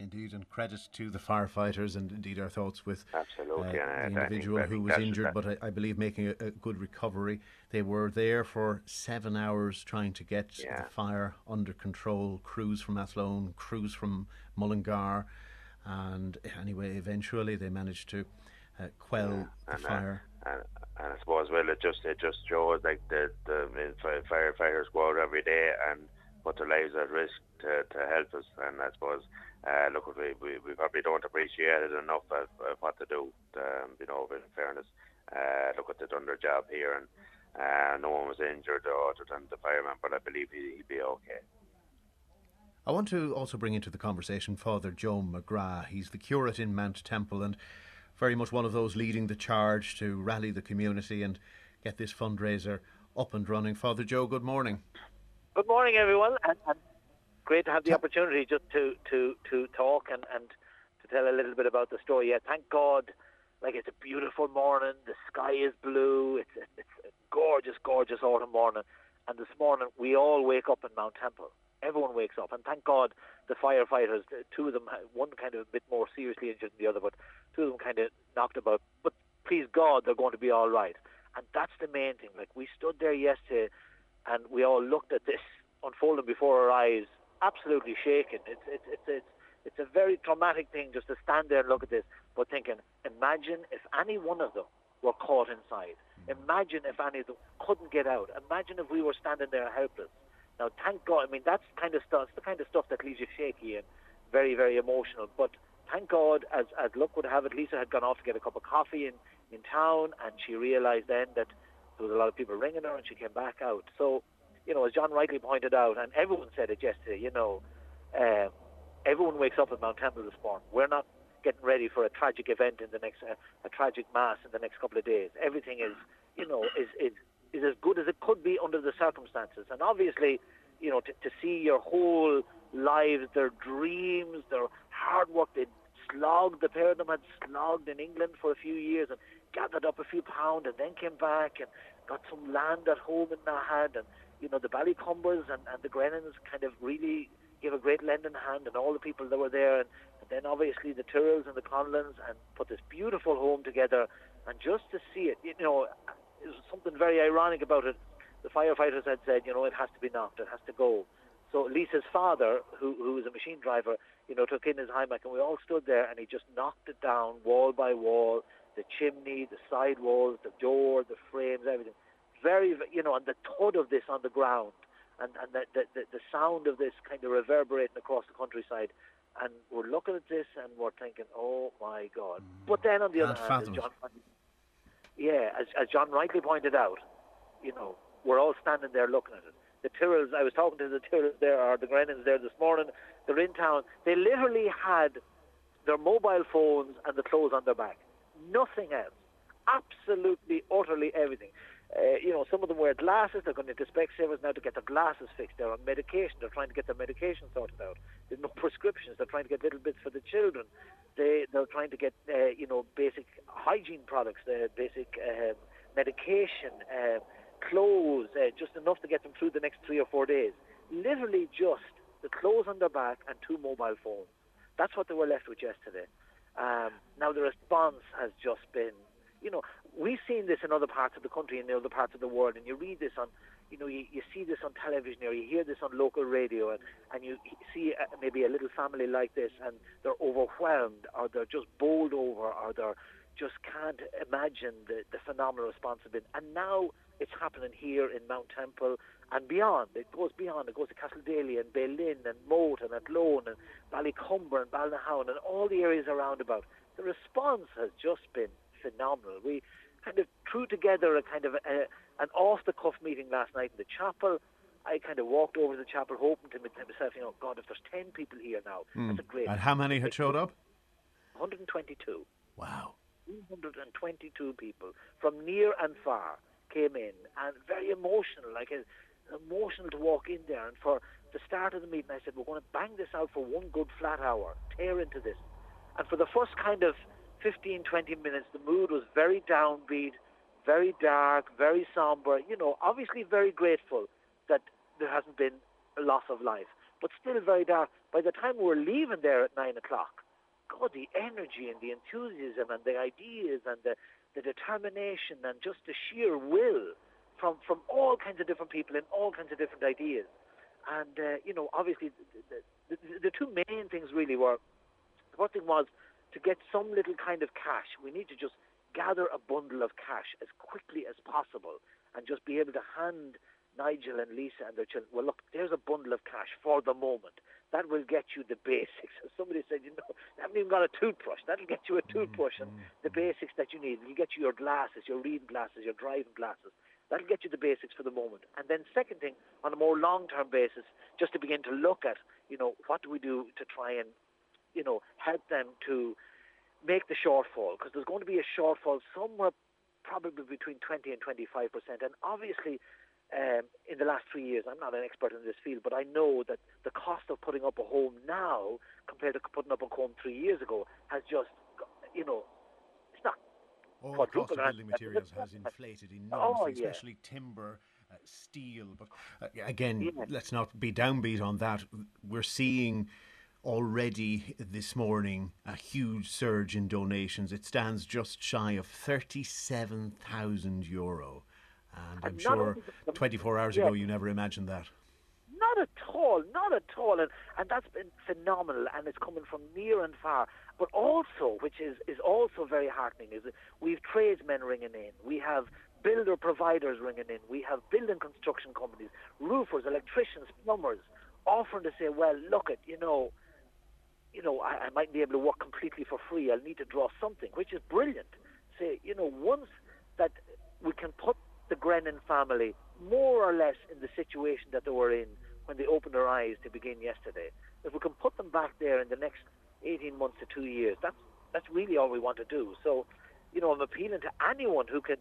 Indeed, and credit to the firefighters, and indeed our thoughts with Absolutely, uh, the individual who was injured, but I, I believe making a, a good recovery. They were there for seven hours trying to get Yeah. the fire under control. Crews from Athlone, crews from Mullingar, and anyway, eventually they managed to uh, quell the and, uh, fire. and, and I suppose well it just it just shows like the the firefighters go out every day and put their lives at risk to, to help us and I suppose uh, look we, we we probably don't appreciate it enough of, of what they do um, you know in fairness uh, look at they done their job here and uh, no one was injured other than the fireman but I believe he, he'd be okay. I want to also bring into the conversation Father Joe McGrath. He's the curate in Mount Temple and very much one of those leading the charge to rally the community and get this fundraiser up and running. Father Joe, good morning. Good morning, everyone, and, and great to have the opportunity just to, to, to talk and, and to tell a little bit about the story. Yeah, thank God, like it's a beautiful morning. The sky is blue. It's a, it's a gorgeous, gorgeous autumn morning. And this morning, we all wake up in Mount Temple. Everyone wakes up, and thank God the firefighters. Two of them, one kind of a bit more seriously injured than the other, but two of them kind of knocked about. But please God, they're going to be all right. And that's the main thing. Like we stood there yesterday and we all looked at this unfolding before our eyes, absolutely shaken. It's it's it's it's it's a very traumatic thing just to stand there and look at this, but thinking, imagine if any one of them were caught inside. Hmm. Imagine if any of them couldn't get out. Imagine if we were standing there helpless. Now, thank God. I mean, that's kind of stuff. It's the kind of stuff that leaves you shaky and very, very emotional. But thank God, as as luck would have it, Lisa had gone off to get a cup of coffee in in town, and she realised then that there was a lot of people ringing her, and she came back out. So, you know, as John rightly pointed out, and everyone said it yesterday, you know, um, everyone wakes up at Mount Temple this morning. We're not getting ready for a tragic event in the next, uh, a tragic mass in the next couple of days. Everything is, you know, is is is as good as it could be under the circumstances. And obviously, you know, to, to see your whole lives, their dreams, their hard work, they slogged. The pair of them had slogged in England for a few years and gathered up a few pounds and then came back and got some land at home in Nahad and you know the Ballycumbers and, and the Grennans kind of really gave a great lending hand and all the people that were there. And, and then obviously the Tyrrells and the Conlons and put this beautiful home together. And just to see it you know there's something very ironic about it. The firefighters had said you know it has to be knocked. It has to go. So Lisa's father who who was a machine driver you know took in his Hymac and we all stood there and he just knocked it down wall by wall. The chimney, the side walls, the door, the frames, everything. Very, you know, and the thud of this on the ground, and and the the, the, sound of this kind of reverberating across the countryside, and we're looking at this and we're thinking, oh my God. But then on the other hand, as John, yeah, as as John rightly pointed out, you know, we're all standing there looking at it. The Tyrrells, I was talking to the Tyrrells there, or the Grennans there this morning. They're in town. They literally had their mobile phones and the clothes on their back. Nothing else. Absolutely, utterly everything. Uh, you know, some of them wear glasses. They're going into Specsavers now to get their glasses fixed. They're on medication. They're trying to get their medication sorted out. There's no prescriptions. They're trying to get little bits for the children. They they're trying to get uh, you know basic hygiene products, uh, basic um, medication, uh, clothes, uh, just enough to get them through the next three or four days. Literally just the clothes on their back and two mobile phones. That's what they were left with yesterday. Um, now the response has just been, you know, we've seen this in other parts of the country and in other parts of the world, and you read this on, you know, you, you see this on television or you hear this on local radio, and, and you see uh, maybe a little family like this, and they're overwhelmed, or they're just bowled over, or they're just can't imagine the, the phenomenal response of it. And now it's happening here in Mount Temple and beyond. It goes beyond. It goes to Castledaly and Bealin and Moate and Athlone and Ballycumber and Balnahown and all the areas around about. The response has just been phenomenal. We kind of threw together a kind of a, an off-the-cuff meeting last night in the chapel. I kind of walked over to the chapel hoping to myself, you know, God, if there's 10 people here now, that's a great... Hmm. And how many had showed up? 122. Wow. 122 people from near and far came in and very emotional, like uh, emotional to walk in there. And for the start of the meeting, I said, we're going to bang this out for one good flat hour, tear into this. And for the first kind of 15, 20 minutes, the mood was very downbeat, very dark, very somber. You know, obviously very grateful that there hasn't been a loss of life, but still very dark. By the time we were leaving there at nine o'clock, God, the energy and the enthusiasm and the ideas and the, the determination and just the sheer will from, from all kinds of different people and all kinds of different ideas. And, uh, you know, obviously the, the, the, the two main things really were, the first thing was to get some little kind of cash. We need to just gather a bundle of cash as quickly as possible and just be able to hand Nigel and Lisa and their children, well, look, there's a bundle of cash for the moment. That will get you the basics. As somebody said, you know, I haven't even got a toothbrush. That'll get you a mm-hmm. toothbrush and mm-hmm. the basics that you need. It'll get you your glasses, your reading glasses, your driving glasses. That'll get you the basics for the moment. And then second thing, on a more long-term basis, just to begin to look at, you know, what do we do to try and, you know, help them to make the shortfall? Because there's going to be a shortfall somewhere probably between 20 and 25 percent. And obviously, um, in the last three years, I'm not an expert in this field, but I know that the cost of putting up a home now compared to putting up a home three years ago has just, you know, it's not. All the cost of building materials has inflated enormously, Oh, yeah. especially timber, uh, steel. But uh, again, let's not be downbeat on that. We're seeing already this morning a huge surge in donations. It stands just shy of 37,000 euro. And I'm sure the- 24 hours yeah. ago you never imagined that. Not at all, not at all, and and that's been phenomenal, and it's coming from near and far. But also, which is is also very heartening, is that we've tradesmen ringing in, we have builder providers ringing in, we have building construction companies, roofers, electricians, plumbers, offering to say, well, look at you know, you know, I, I might be able to work completely for free. I'll need to draw something, which is brilliant. Say, you know, once that we can put the Grennan family more or less in the situation that they were in when they opened their eyes to begin yesterday. If we can put them back there in the next 18 months to two years, that's that's really all we want to do. So, you know, I'm appealing to anyone who can,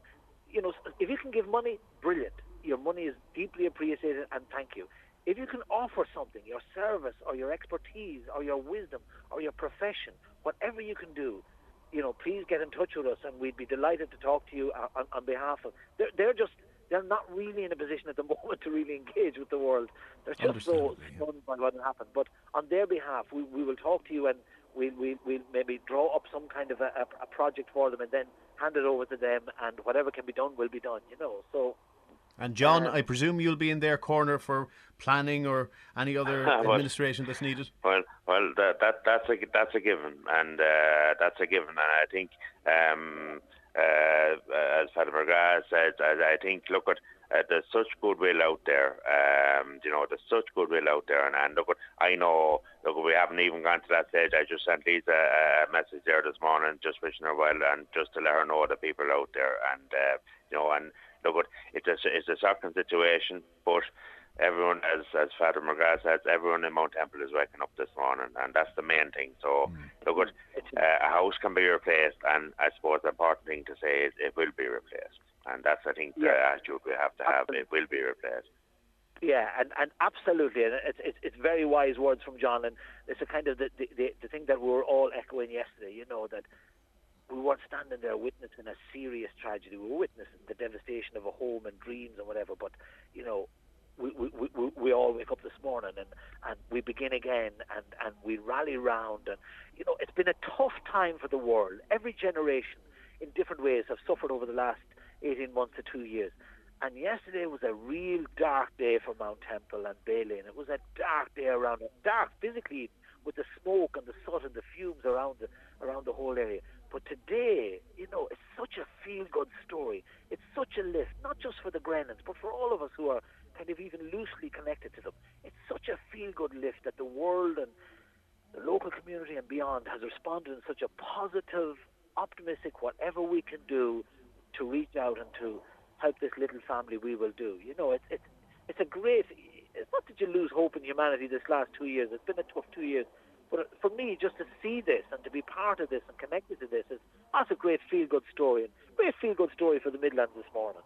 you know, if you can give money, brilliant. Your money is deeply appreciated, and thank you. If you can offer something, your service or your expertise or your wisdom or your profession, whatever you can do, you know, please get in touch with us, and we'd be delighted to talk to you on, on, behalf of. They're, they're just they're not really in a position at the moment to really engage with the world. They're just so stunned by what happened. But on their behalf, we, we will talk to you and we'll, we'll, we'll maybe draw up some kind of a, a, a project for them and then hand it over to them, and whatever can be done will be done. You know, so. And John, I presume you'll be in their corner for planning or any other Well- administration that's needed. Well, well, that, that that's a that's a given, and uh, that's a given, and I think, um, uh, as Father McGrath said, I, I think look at. Uh, there's such goodwill out there, um, you know. There's such goodwill out there, and, and look, at, I know. Look, we haven't even gone to that stage. I just sent Lisa a, a message there this morning, just wishing her well, and just to let her know the people out there, and uh, you know, and look, at, it's a it's a shocking situation, but everyone, as as Father McGrath says, everyone in Mount Temple is waking up this morning, and that's the main thing. So, look, at, uh, a house can be replaced, and I suppose the important thing to say is it will be replaced, and that's I think the Yeah. attitude we have to have. It will be replaced. Yeah, and, and absolutely, and it's, it's it's very wise words from John, and it's a kind of the, the the the thing that we were all echoing yesterday. You know that we weren't standing there witnessing a serious tragedy. We were witnessing the devastation of a home and dreams and whatever. But you know, we we, we, we- all wake up this morning and, and we begin again and, and we rally round and you know it's been a tough time for the world. Every generation in different ways have suffered over the last 18 months to two years. And yesterday was a real dark day for Mount Temple and Bealin. It was a dark day around it, dark physically with the smoke and the soot and the fumes around the around the whole area. But today, you know, it's such a feel-good story. It's such a lift, not just for the Grennans, but for all of us who are kind of even loosely connected to them. It's such a feel-good lift that the world and the local community and beyond has responded in such a positive, optimistic, whatever we can do to reach out and to help this little family, we will do. You know, it's it's it's a great. It's not that you lose hope in humanity this last two years. It's been a tough two years, but for me, just to see this and to be part of this and connected to this is that's a great feel-good story and great feel-good story for the Midlands this morning.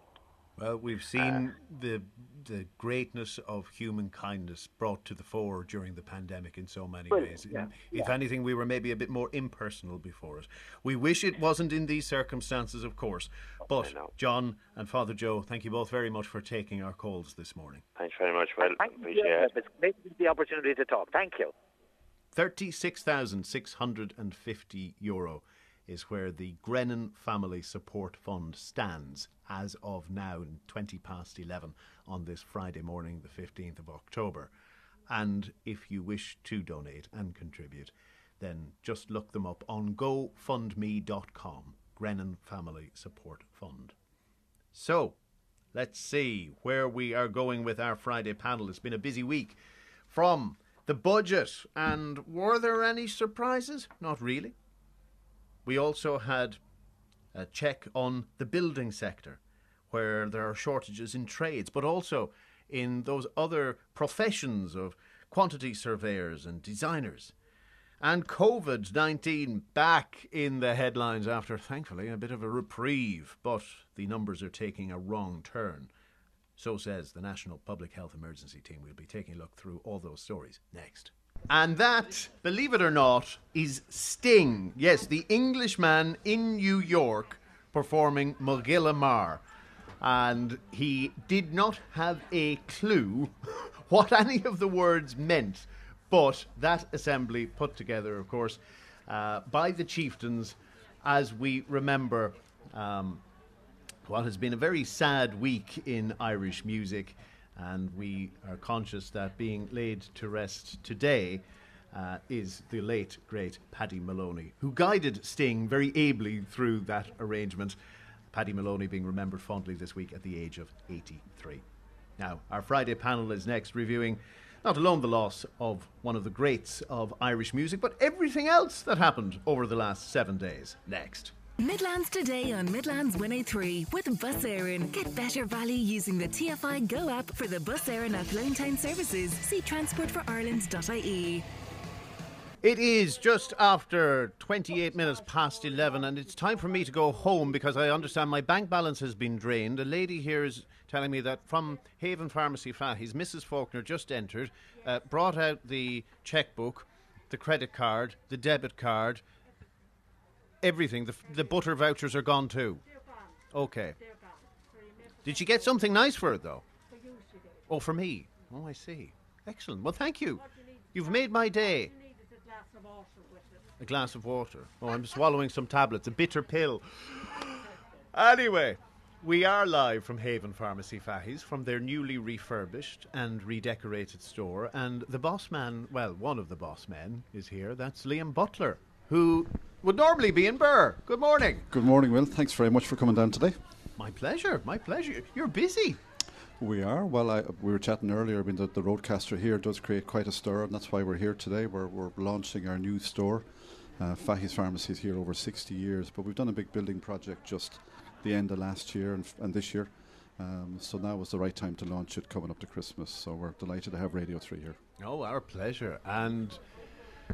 Well, we've seen uh, the the greatness of human kindness brought to the fore during the pandemic in so many Well, ways. yeah, if yeah. anything, we were maybe a bit more impersonal before it. We wish it wasn't in these circumstances, of course. Oh, but John and Father Joe, thank you both very much for taking our calls this morning. Thanks very much. Well, Thank you. appreciate Yeah, it. It's great to get the opportunity to talk. Thank you. 36,650 euro is where the Grennan Family Support Fund stands as of now, 20 past 11 on this Friday morning, the 15th of October. And if you wish to donate and contribute, then just look them up on gofundme.com, Grennan Family Support Fund. So, let's see where we are going with our Friday panel. It's been a busy week. From the budget, and were there any surprises? Not really. We also had a check on the building sector, where there are shortages in trades, but also in those other professions of quantity surveyors and designers. And COVID 19 back in the headlines after, thankfully, a bit of a reprieve, but the numbers are taking a wrong turn. So says the National Public Health Emergency Team. We'll be taking a look through all those stories next. And that, believe it or not, is Sting. Yes, the Englishman in New York performing Mo Ghile Mear. And he did not have a clue what any of the words meant. But that assembly put together, of course, uh, by the chieftains as we remember um, what has been a very sad week in Irish music, and we are conscious that being laid to rest today uh, is the late, great Paddy Moloney, who guided Sting very ably through that arrangement. Paddy Moloney being remembered fondly this week at the age of 83. Now, our Friday panel is next reviewing not alone the loss of one of the greats of Irish music, but everything else that happened over the last seven days. Next. Midlands today on Midlands 103 with Bus Éireann. Get better value using the TFI Go app for the Bus Éireann Athlone Town services. See transportforireland.ie. It is just after 28 minutes past 11, and it's time for me to go home because I understand my bank balance has been drained. A lady here is telling me that from Haven Pharmacy Fahey's, Mrs. Faulkner just entered, uh, brought out the checkbook, the credit card, the debit card, everything. The, the butter vouchers are gone too. Okay. Did she get something nice for it, though? Oh, for me? Oh, I see. Excellent. Well, thank you. You've made my day. A glass of water. Oh, I'm swallowing some tablets. A bitter pill. Anyway, we are live from Haven Pharmacy Fahey's from their newly refurbished and redecorated store. And the boss man, well, one of the boss men is here. That's Liam Butler, who would normally be in Birr. Good morning. Good morning, Will. Thanks very much for coming down today. My pleasure. My pleasure. You're busy. We are. Well, I, we were chatting earlier. I mean, the, the Roadcaster here does create quite a stir, and that's why we're here today. We're, we're launching our new store. Uh, Fahey's Pharmacy is here over 60 years, but we've done a big building project just the end of last year and, f- and this year. Um, so now was the right time to launch it coming up to Christmas. So we're delighted to have Radio 3 here. Oh, our pleasure. And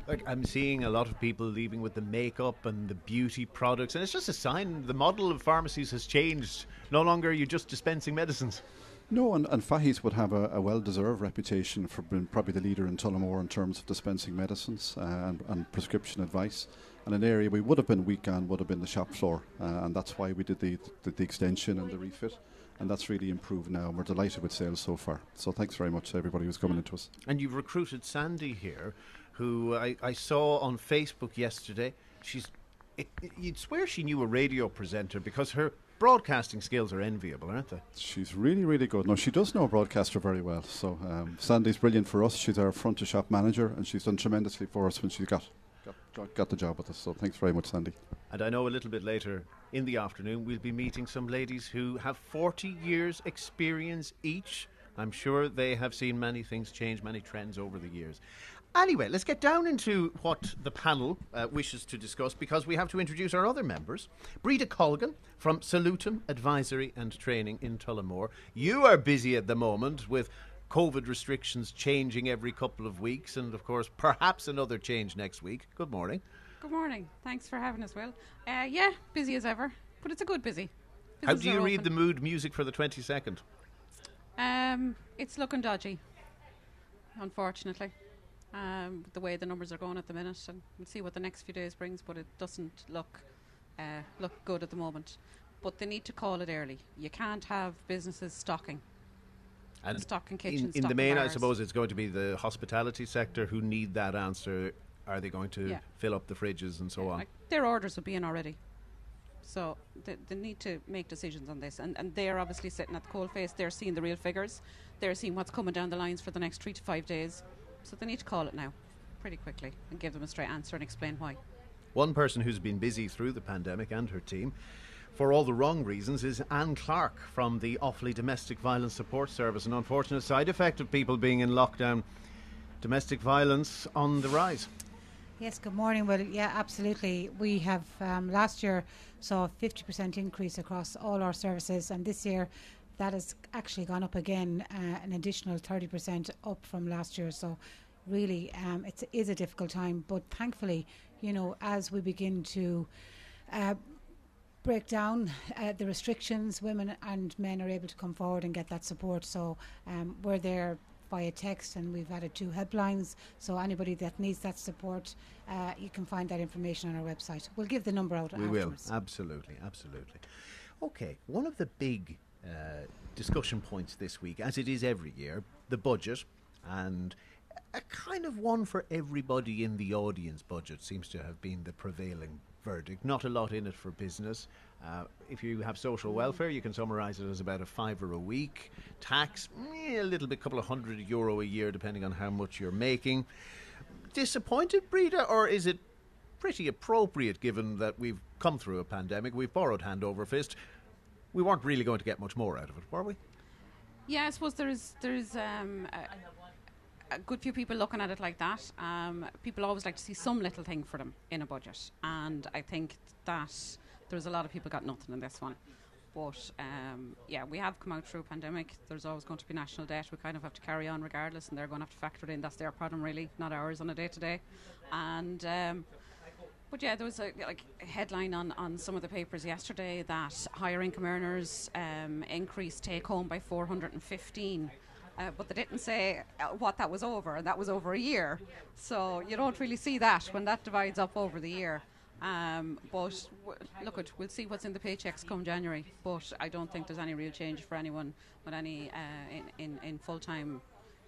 like I'm seeing a lot of people leaving with the makeup and the beauty products, and it's just a sign the model of pharmacies has changed. No longer are you just dispensing medicines. No, and, and Fahey's would have a, a well deserved reputation for being probably the leader in Tullamore in terms of dispensing medicines uh, and, and prescription advice. And an area we would have been weak on would have been the shop floor, uh, and that's why we did the, the, the extension and the refit. And that's really improved now, and we're delighted with sales so far. So thanks very much to everybody who's coming into us. And you've recruited Sandy here, who I, I saw on Facebook yesterday. She's, it, it- you'd swear she knew a radio presenter because her broadcasting skills are enviable, aren't they? She's really, really good. No, she does know a broadcaster very well. So um, Sandy's brilliant for us. She's our front of shop manager, and she's done tremendously for us when she got, got got the job with us. So thanks very much, Sandy. And I know a little bit later in the afternoon we'll be meeting some ladies who have 40 years' experience each. I'm sure they have seen many things change, many trends over the years. Anyway, let's get down into what the panel uh, wishes to discuss because we have to introduce our other members. Breda Colgan from Salutum Advisory and Training in Tullamore. You are busy at the moment with COVID restrictions changing every couple of weeks, and of course, perhaps another change next week. Good morning. Good morning. Thanks for having us, Will. Uh, yeah, busy as ever, but it's a good busy. How do you read open. the mood music for the 22nd? Um, it's looking dodgy, unfortunately. Um, the way the numbers are going at the minute, and we'll see what the next few days brings. But it doesn't look uh, look good at the moment. But they need to call it early. You can't have businesses stocking. And stocking in, kitchens, in the stocking main, I suppose it's going to be the hospitality sector who need that answer. Are they going to Yeah. fill up the fridges and so on? Like their orders will be in already. So they, they need to make decisions on this. And, and they're obviously sitting at the coal face. They're seeing the real figures. They're seeing what's coming down the lines for the next three to five days. So they need to call it now, pretty quickly, and give them a straight answer and explain why. One person who's been busy through the pandemic and her team for all the wrong reasons is Anne Clark from the Offaly Domestic Violence Support Service. An unfortunate side effect of people being in lockdown domestic violence on the rise. Yes, good morning. Well, yeah, absolutely. We have um, last year saw a 50% increase across all our services, and this year that has actually gone up again, uh, an additional 30% up from last year. So, really, um, it is a difficult time. But thankfully, you know, as we begin to uh, break down uh, the restrictions, women and men are able to come forward and get that support. So um, we're there via text and we've added two helplines. So anybody that needs that support, uh, you can find that information on our website. We'll give the number out We will. Absolutely. Absolutely. Okay. One of the big uh, discussion points this week, as it is every year, the budget and a kind of one for everybody in the audience budget seems to have been the prevailing verdict. Not a lot in it for business. Uh, if you have social welfare, you can summarise it as about a fiver a week. Tax, eh, a little bit, couple of hundred euro a year, depending on how much you're making. Disappointed, Breda, or is it pretty appropriate given that we've come through a pandemic, we've borrowed hand over fist? We weren't really going to get much more out of it, were we? Yeah, I suppose there's there's um, a, a good few people looking at it like that. Um, people always like to see some little thing for them in a budget, and I think that there's a lot of people got nothing in this one. But um, yeah, we have come out through a pandemic. There's always going to be national debt. We kind of have to carry on regardless, and they're going to have to factor it in. That's their problem, really, not ours on a day to day. And um, but yeah, there was a like headline on, on some of the papers yesterday that higher income earners um, increased take home by 415. Uh, but they didn't say uh, what that was over, and that was over a year. So you don't really see that when that divides up over the year. Um, but w- look, at, we'll see what's in the paychecks come January. But I don't think there's any real change for anyone with any uh, in, in, in full time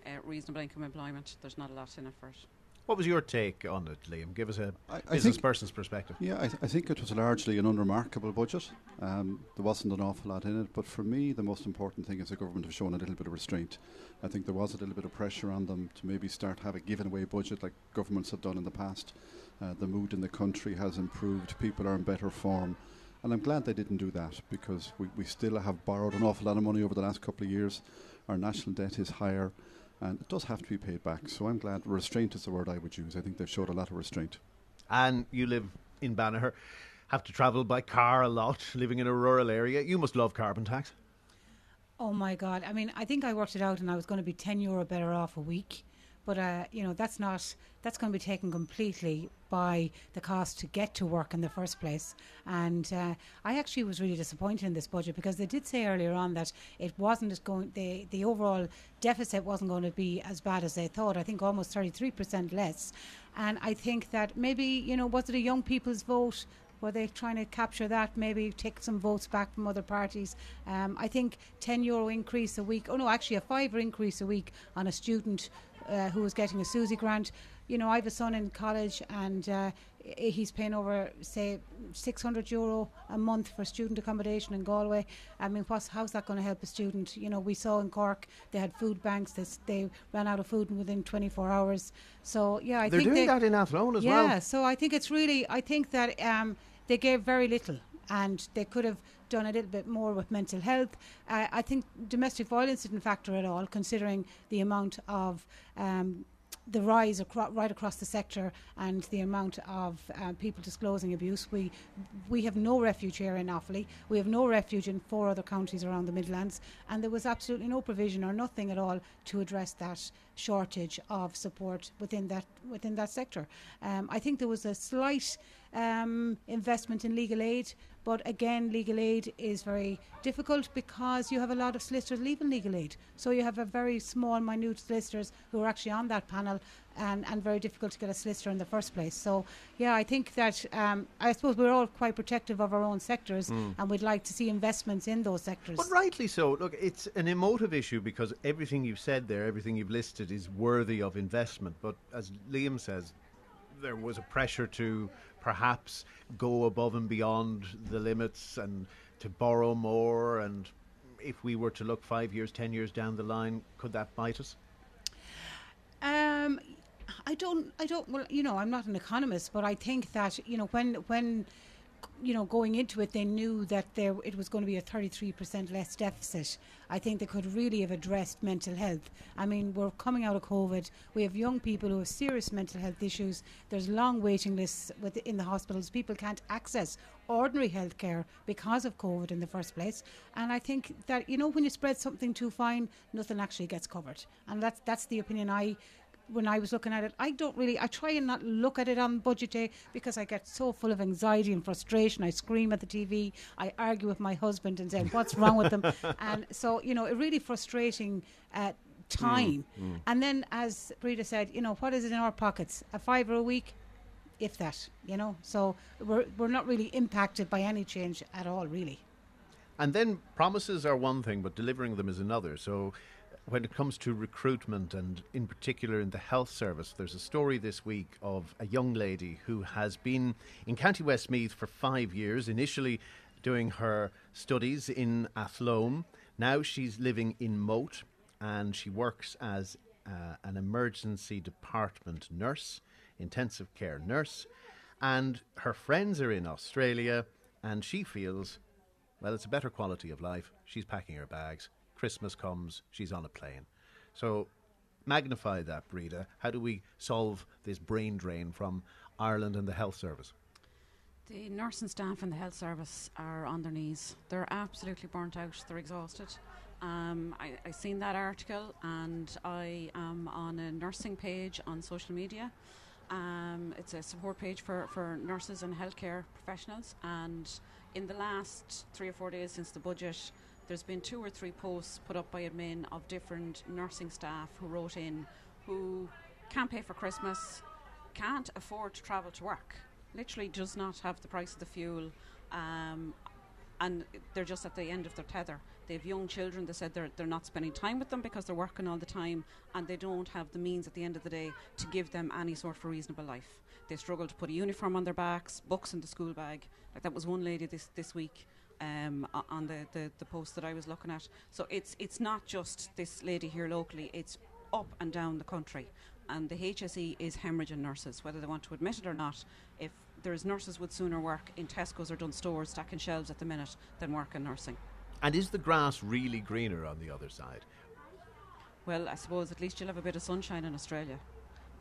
uh, reasonable income employment. There's not a lot in it for it. What was your take on it, Liam? Give us a I business think- person's perspective. Yeah, I, th- I think it was largely an unremarkable budget. Um, there wasn't an awful lot in it, but for me, the most important thing is the government have shown a little bit of restraint. I think there was a little bit of pressure on them to maybe start having a given away budget like governments have done in the past. Uh, the mood in the country has improved. People are in better form. And I'm glad they didn't do that because we, we still have borrowed an awful lot of money over the last couple of years. Our national debt is higher and it does have to be paid back. So I'm glad restraint is the word I would use. I think they've showed a lot of restraint. And you live in Banagher, have to travel by car a lot, living in a rural area. You must love carbon tax. Oh my God! I mean, I think I worked it out, and I was going to be ten euro better off a week. But uh, you know, that's not that's going to be taken completely by the cost to get to work in the first place. And uh, I actually was really disappointed in this budget because they did say earlier on that it wasn't as going the the overall deficit wasn't going to be as bad as they thought. I think almost thirty three percent less. And I think that maybe you know was it a young people's vote? Were they trying to capture that? Maybe take some votes back from other parties. Um, I think 10 euro increase a week. Oh no, actually a fiver increase a week on a student uh, who was getting a SUSI grant. You know, I have a son in college and uh, he's paying over, say, 600 euro a month for student accommodation in Galway. I mean, what's, how's that going to help a student? You know, we saw in Cork they had food banks. They, they ran out of food within 24 hours. So yeah, I They're think doing they, that in Athlone as yeah, well. Yeah, so I think it's really, I think that um, they gave very little and they could have done a little bit more with mental health. Uh, I think domestic violence didn't factor at all, considering the amount of um, the rise acro- right across the sector and the amount of uh, people disclosing abuse. We we have no refuge here in Offaly. We have no refuge in four other counties around the Midlands, and there was absolutely no provision or nothing at all to address that shortage of support within that within that sector. Um, I think there was a slight um, investment in legal aid. But again, legal aid is very difficult because you have a lot of solicitors leaving legal aid. So you have a very small, minute solicitors who are actually on that panel and, and very difficult to get a solicitor in the first place. So, yeah, I think that um, I suppose we're all quite protective of our own sectors Mm. and we'd like to see investments in those sectors. But rightly so. Look, it's an emotive issue because everything you've said there, everything you've listed, is worthy of investment. But as Liam says, there was a pressure to perhaps go above and beyond the limits and to borrow more. And if we were to look five years, ten years down the line, could that bite us? Um, I don't. I don't. Well, you know, I'm not an economist, but I think that you know when when you know going into it, they knew that there it was going to be a 33 percent less deficit. I think they could really have addressed mental health. I mean, we're coming out of COVID. We have young people who have serious mental health issues. There's long waiting lists with, in the hospitals. People can't access ordinary health care because of COVID in the first place. And I think that you know when you spread something too fine, nothing actually gets covered. And that's that's the opinion I when I was looking at it, I don't really. I try and not look at it on budget day because I get so full of anxiety and frustration. I scream at the TV. I argue with my husband and say, "What's wrong with them?" and so you know, a really frustrating. Uh, time Mm, and then as Breda said you know what is it in our pockets a fiver a week if that you know so we're, we're not really impacted by any change at all really And then promises are one thing, but delivering them is another. So when it comes to recruitment and in particular in the health service, there's a story this week of a young lady who has been in County Westmeath for five years, initially doing her studies in Athlone. Now she's living in Moate and she works as uh, an emergency department nurse, intensive care nurse. And her friends are in Australia and she feels well, it's a better quality of life. She's packing her bags. Christmas comes, she's on a plane. So, magnify that, Breda. How do we solve this brain drain from Ireland and the health service? The nursing staff in the health service are on their knees. They're absolutely burnt out. They're exhausted. Um, I, I seen that article, and I am on a nursing page on social media. Um, it's a support page for, for nurses and healthcare professionals. And in the last three or four days since the budget, there's been two or three posts put up by admin of different nursing staff who wrote in who can't pay for Christmas, can't afford to travel to work, literally does not have the price of the fuel, um, and they're just at the end of their tether. They have young children. They said they're they're not spending time with them because they're working all the time, and they don't have the means at the end of the day to give them any sort of reasonable life. They struggle to put a uniform on their backs, books in the school bag. Like that was one lady this this week. Um, on the, the, the post that I was looking at. So it's it's not just this lady here locally, it's up and down the country. And the HSE is hemorrhaging nurses, whether they want to admit it or not. If there's nurses would sooner work in Tesco's or Dunnes Stores stacking shelves at the minute than work in nursing. And is the grass really greener on the other side? Well, I suppose at least you'll have a bit of sunshine in Australia,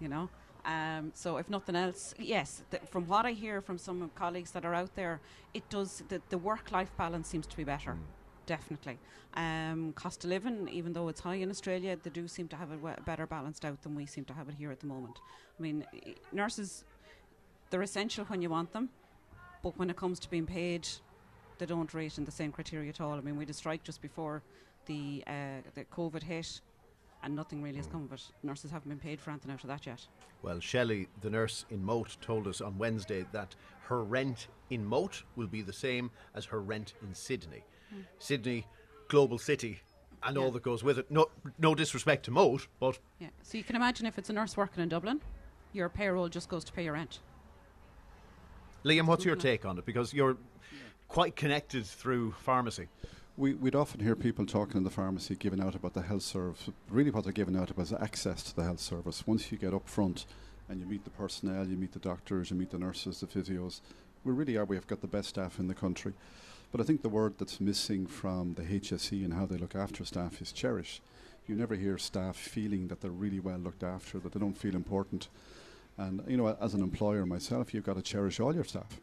you know. Um, so if nothing else, yes, th- from what I hear from some colleagues that are out there, it does the, the work-life balance seems to be better. Definitely. Um, cost of living, even though it's high in Australia, they do seem to have it we- better balanced out than we seem to have it here at the moment. I mean, i- nurses, they're essential when you want them, but when it comes to being paid, they don't rate in the same criteria at all. I mean, we had a strike just before the uh, the COVID hit, and nothing really has come of it. Nurses haven't been paid for anything out of that yet. Well, Shelley, the nurse in Moate, told us on Wednesday that her rent in Moate will be the same as her rent in Sydney. Hmm. Sydney, global city, and Yeah. all that goes with it. No, no disrespect to Moate, but Yeah. So you can imagine if it's a nurse working in Dublin, your payroll just goes to pay your rent. Liam, what's your take on it? Because you're quite connected through pharmacy. We, we'd often hear people talking in the pharmacy giving out about the health service. Really, what they're giving out about is access to the health service. Once you get up front and you meet the personnel, you meet the doctors, you meet the nurses, the physios, we really are. We've got the best staff in the country. But I think the word that's missing from the HSE and how they look after staff is cherish. You never hear staff feeling that they're really well looked after, that they don't feel important. And, you know, as an employer myself, you've got to cherish all your staff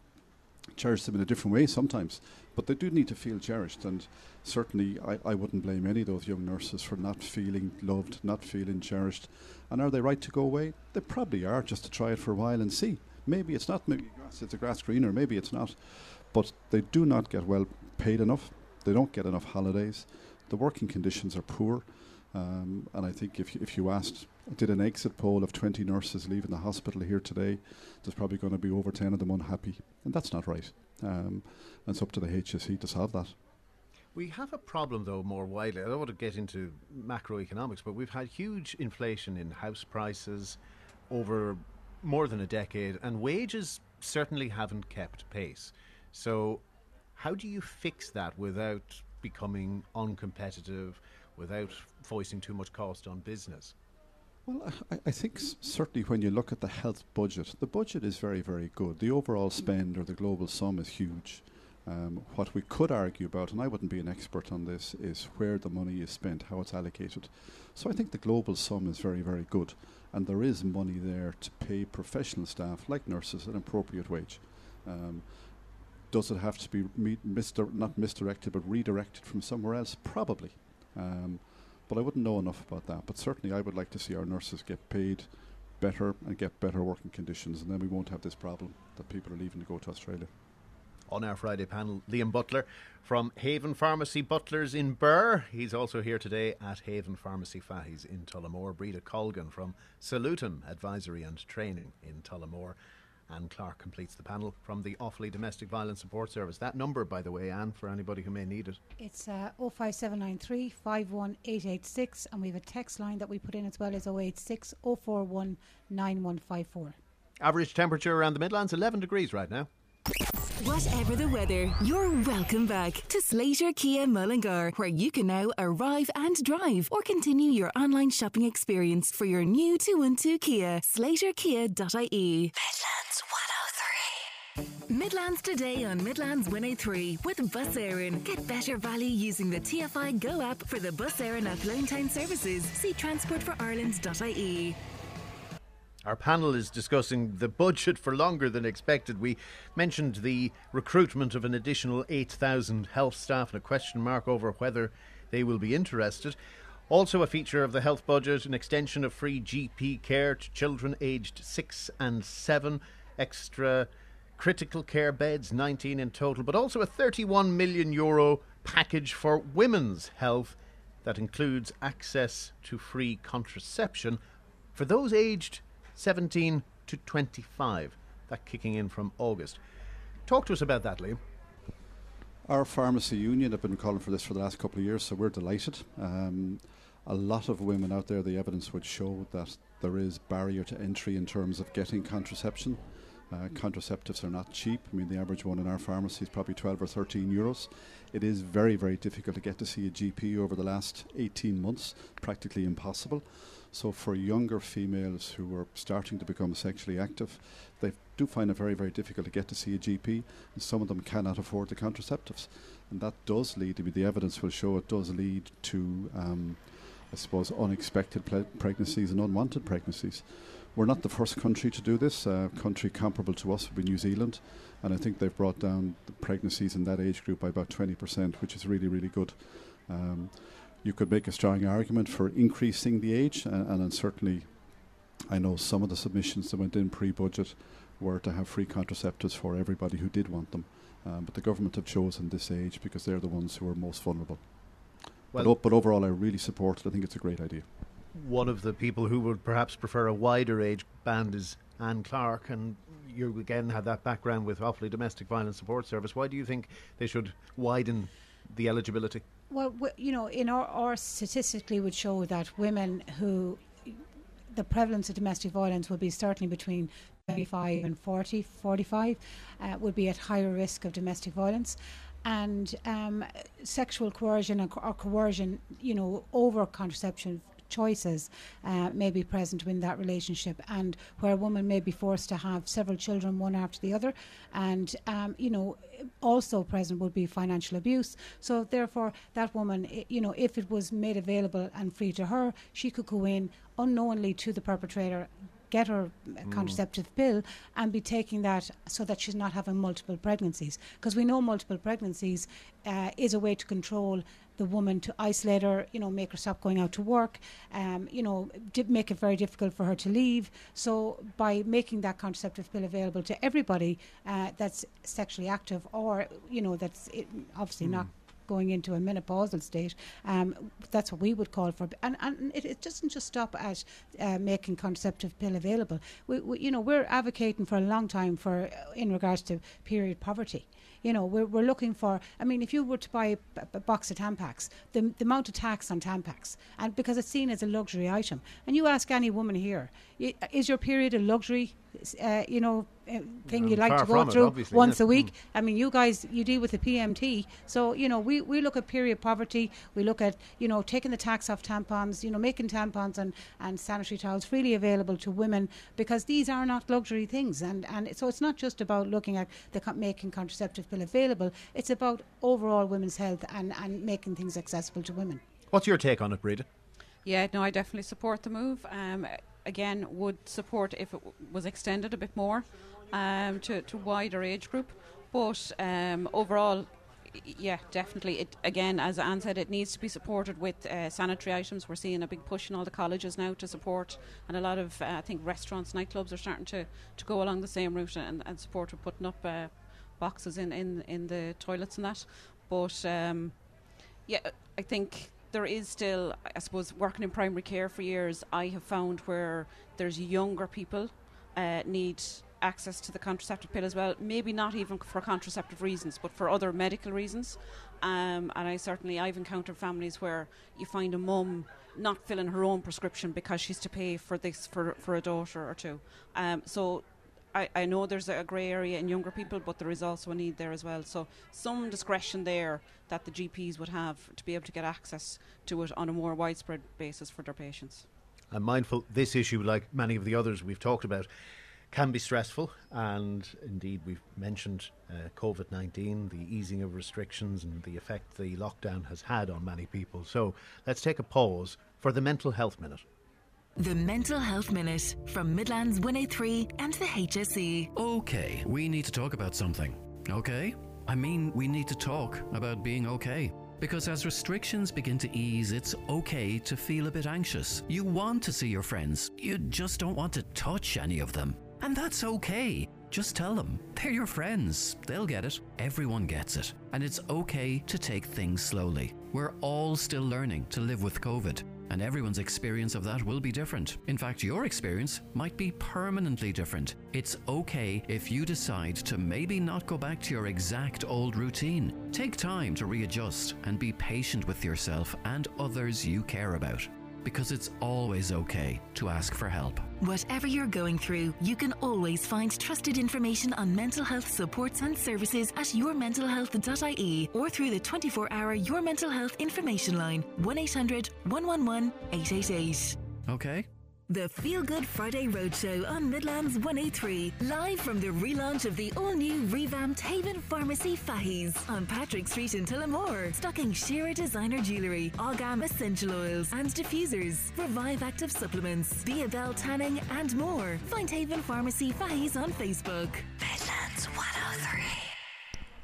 cherish them in a different way sometimes, but they do need to feel cherished. And certainly, I, I wouldn't blame any of those young nurses for not feeling loved, not feeling cherished. And are they right to go away? They probably are, just to try it for a while and see. Maybe it's not. Maybe it's a grass greener. Maybe it's not. But they do not get well paid enough. They don't get enough holidays. The working conditions are poor. Um, and I think if if you asked, did an exit poll of 20 nurses leaving the hospital here today, there's probably going to be over 10 of them unhappy. And that's not right. Um, and it's up to the HSE to solve that. We have a problem, though, more widely. I don't want to get into macroeconomics, but we've had huge inflation in house prices over more than a decade, and wages certainly haven't kept pace. So, how do you fix that without becoming uncompetitive, without foisting too much cost on business? Well, I, I think s- certainly when you look at the health budget, the budget is very, very good. The overall spend or the global sum is huge. Um, what we could argue about, and I wouldn't be an expert on this, is where the money is spent, how it's allocated. So I think the global sum is very, very good, and there is money there to pay professional staff like nurses an appropriate wage. Um, does it have to be misdir- not misdirected but redirected from somewhere else? Probably. Um, but I wouldn't know enough about that. But certainly, I would like to see our nurses get paid better and get better working conditions, and then we won't have this problem that people are leaving to go to Australia. On our Friday panel, Liam Butler from Haven Pharmacy Butlers in Birr. He's also here today at Haven Pharmacy Fahey's in Tullamore. Breda Colgan from Salutum Advisory and Training in Tullamore. Anne Clark completes the panel from the Offaly Domestic Violence Support Service. That number, by the way, Anne, for anybody who may need it. It's uh, 05793 51886, and we have a text line that we put in as well as 086 041 9154. Average temperature around the Midlands, 11 degrees right now. Whatever the weather, you're welcome back to Slater Kia Mullingar, where you can now arrive and drive or continue your online shopping experience for your new 212 Kia. SlaterKia.ie. Midlands 103. Midlands today on Midlands 103 with Bus Éireann. Get better value using the TFI Go app for the Bus Éireann Athlone Town Services. See transportforireland.ie. Our panel is discussing the budget for longer than expected. We mentioned the recruitment of an additional 8,000 health staff and a question mark over whether they will be interested. Also, a feature of the health budget an extension of free GP care to children aged 6 and 7, extra critical care beds, 19 in total, but also a 31 million euro package for women's health that includes access to free contraception for those aged 17 to 25. That kicking in from August. Talk to us about that, Liam. Our pharmacy union have been calling for this for the last couple of years, so we're delighted. Um, a lot of women out there, the evidence would show that there is barrier to entry in terms of getting contraception. Uh, contraceptives are not cheap. I mean, the average one in our pharmacy is probably 12 or 13 euros. It is very, very difficult to get to see a GP over the last 18 months, practically impossible. So, for younger females who are starting to become sexually active, they do find it very, very difficult to get to see a GP, and some of them cannot afford the contraceptives. And that does lead, I mean, the evidence will show it does lead to, um, I suppose, unexpected ple- pregnancies and unwanted pregnancies. We're not the first country to do this. A country comparable to us would be New Zealand, and I think they've brought down the pregnancies in that age group by about 20%, which is really, really good. Um, you could make a strong argument for increasing the age, and, and certainly, I know some of the submissions that went in pre-budget were to have free contraceptives for everybody who did want them. Um, but the government have chosen this age because they're the ones who are most vulnerable. but, o- but overall, I really support it. I think it's a great idea. One of the people who would perhaps prefer a wider age band is Anne Clark, and you again have that background with Offaly Domestic Violence Support Service. Why do you think they should widen the eligibility? Well, you know, in our, our statistically would show that women who the prevalence of domestic violence would be certainly between 25 and 40, 45, uh, would be at higher risk of domestic violence. And um, sexual coercion or, or coercion, you know, over contraception choices uh, may be present in that relationship and where a woman may be forced to have several children one after the other. And um, you know also present would be financial abuse. So therefore that woman you know if it was made available and free to her she could go in unknowingly to the perpetrator get her mm. contraceptive pill and be taking that so that she's not having multiple pregnancies. Because we know multiple pregnancies uh, is a way to control the woman to isolate her, you know, make her stop going out to work, um, you know, did make it very difficult for her to leave. So by making that contraceptive pill available to everybody uh, that's sexually active or, you know, that's obviously mm. not going into a menopausal state. Um, that's what we would call for. And, and it, it doesn't just stop at uh, making contraceptive pill available. We, we, you know, we're advocating for a long time for uh, in regards to period poverty. You know, we're, we're looking for. I mean, if you were to buy a, a box of Tampax, the, the amount of tax on Tampax, and because it's seen as a luxury item, and you ask any woman here, is your period a luxury? Uh, you know, thing you like to go through it, once a week. Mm. I mean, you guys, you deal with the PMT, so you know, we, we look at period poverty. We look at you know taking the tax off tampons, you know, making tampons and, and sanitary towels freely available to women because these are not luxury things, and and so it's not just about looking at the co- making contraceptive pill available. It's about overall women's health and and making things accessible to women. What's your take on it, Breda? Yeah, no, I definitely support the move. Um, again, would support if it w- was extended a bit more um, to, to wider age group. But um, overall, yeah, definitely. It again, as Anne said, it needs to be supported with uh, sanitary items. We're seeing a big push in all the colleges now to support, and a lot of uh, I think restaurants, nightclubs are starting to, to go along the same route and, and support with putting up uh, boxes in, in in the toilets and that. But um, yeah, I think there is still, I suppose, working in primary care for years. I have found where there's younger people uh, need access to the contraceptive pill as well. Maybe not even for contraceptive reasons, but for other medical reasons. Um, and I certainly I've encountered families where you find a mum not filling her own prescription because she's to pay for this for for a daughter or two. Um, so. I, I know there's a grey area in younger people, but there is also a need there as well. So, some discretion there that the GPs would have to be able to get access to it on a more widespread basis for their patients. I'm mindful this issue, like many of the others we've talked about, can be stressful, and indeed, we've mentioned uh, COVID 19, the easing of restrictions, and the effect the lockdown has had on many people. So let's take a pause for the Mental Health Minute. The Mental Health Minute from Midlands 103 and the HSE. Okay, we need to talk about something. Okay? I mean, we need to talk about being okay. Because as restrictions begin to ease, it's okay to feel a bit anxious. You want to see your friends, you just don't want to touch any of them. And that's okay. Just tell them. They're your friends. They'll get it. Everyone gets it. And it's okay to take things slowly. We're all still learning to live with COVID. And everyone's experience of that will be different. In fact, your experience might be permanently different. It's okay if you decide to maybe not go back to your exact old routine. Take time to readjust and be patient with yourself and others you care about because it's always okay to ask for help. Whatever you're going through, you can always find trusted information on mental health supports and services at yourmentalhealth.ie or through the 24 hour Your Mental Health information line 1 800 111 888. Okay. The Feel Good Friday Roadshow on Midlands 103. Live from the relaunch of the all new revamped Haven Pharmacy Fahey's on Patrick Street in Tullamore. Stocking Shearer designer jewellery, Ogam essential oils and diffusers, Revive active supplements, Biabel tanning, and more. Find Haven Pharmacy Fahey's on Facebook. Midlands 103.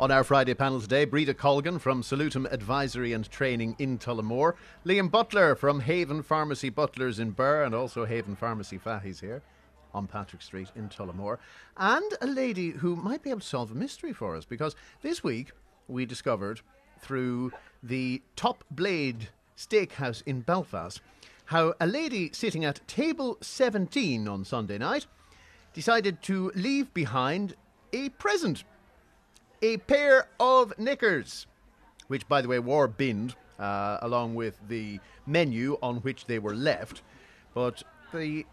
On our Friday panel today, Breda Colgan from Salutum Advisory and Training in Tullamore, Liam Butler from Haven Pharmacy Butlers in Birr, and also Haven Pharmacy Fahey's here on Patrick Street in Tullamore, and a lady who might be able to solve a mystery for us because this week we discovered through the Top Blade Steakhouse in Belfast how a lady sitting at table 17 on Sunday night decided to leave behind a present a pair of knickers, which, by the way, were binned uh, along with the menu on which they were left. But the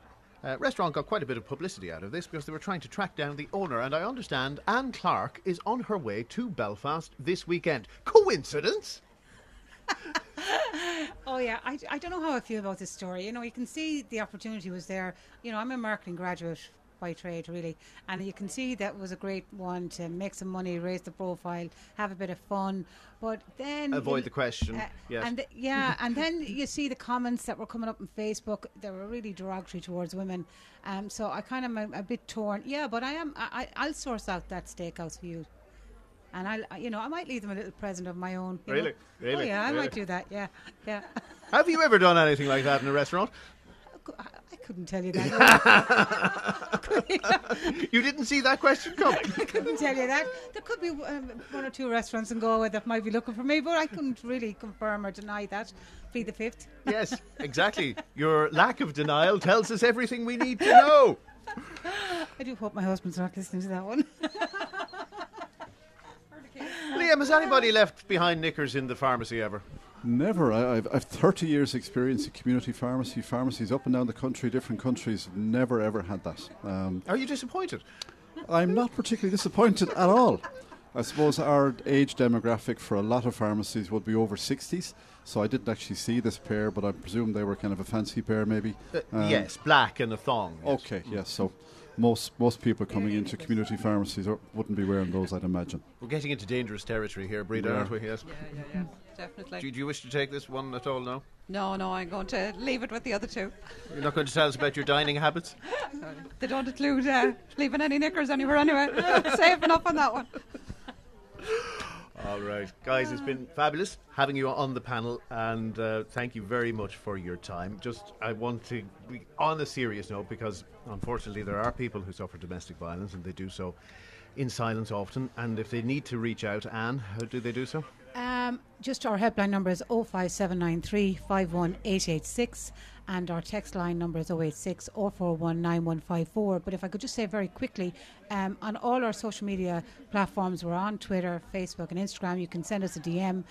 uh, restaurant got quite a bit of publicity out of this because they were trying to track down the owner. And I understand Anne Clark is on her way to Belfast this weekend. Coincidence? oh yeah, I, I don't know how I feel about this story. You know, you can see the opportunity was there. You know, I'm a marketing graduate by trade, really. And you can see that was a great one to make some money, raise the profile, have a bit of fun. But then Avoid you- the question, uh, yes. And th- yeah, and then you see the comments that were coming up on Facebook. They were really derogatory towards women. Um, so I kind of am a, a bit torn. Yeah, but I am. I, I- I'll source out that steakhouse for you. And I'll, you know, I might leave them a little present of my own. you know. Really? Really? Oh yeah, I Really? might do that. Yeah, yeah. Have you ever done anything like that in a restaurant? I couldn't tell you that. you didn't see that question coming. I couldn't tell you that. There could be um, one or two restaurants in Galway that might be looking for me, but I couldn't really confirm or deny that. Be the fifth. yes, exactly. Your lack of denial tells us everything we need to know. I do hope my husband's not listening to that one. Liam, has anybody left behind knickers in the pharmacy ever? Never. I, I've, I've 30 years' experience in community pharmacy, pharmacies up and down the country, different countries. Never ever had that. Um, Are you disappointed? I'm not particularly disappointed at all. I suppose our age demographic for a lot of pharmacies would be over 60s. So I didn't actually see this pair, but I presume they were kind of a fancy pair, maybe. Uh, Um, yes, black and a thong. yes. Okay, yes. So most most people coming into community pharmacies are, wouldn't be wearing those, I'd imagine. We're getting into dangerous territory here, Breda, We aren't we? Yes. Yeah, yeah, yeah, definitely. Do, do you wish to take this one at all now? No, no, I'm going to leave it with the other two. You're not going to tell us about your dining habits? They don't include uh, leaving any knickers anywhere anyway. Safe enough on that one. All right, guys, it's been fabulous having you on the panel, and uh, thank you very much for your time. Just, I want to be on a serious note because unfortunately there are people who suffer domestic violence, and they do so in silence often. And if they need to reach out, Anne, how do they do so? Um, just our helpline number is 05793 51886 and our text line number is 086 041 9154. But if I could just say very quickly, um, on all our social media platforms, we're on Twitter, Facebook, and Instagram. You can send us a DM.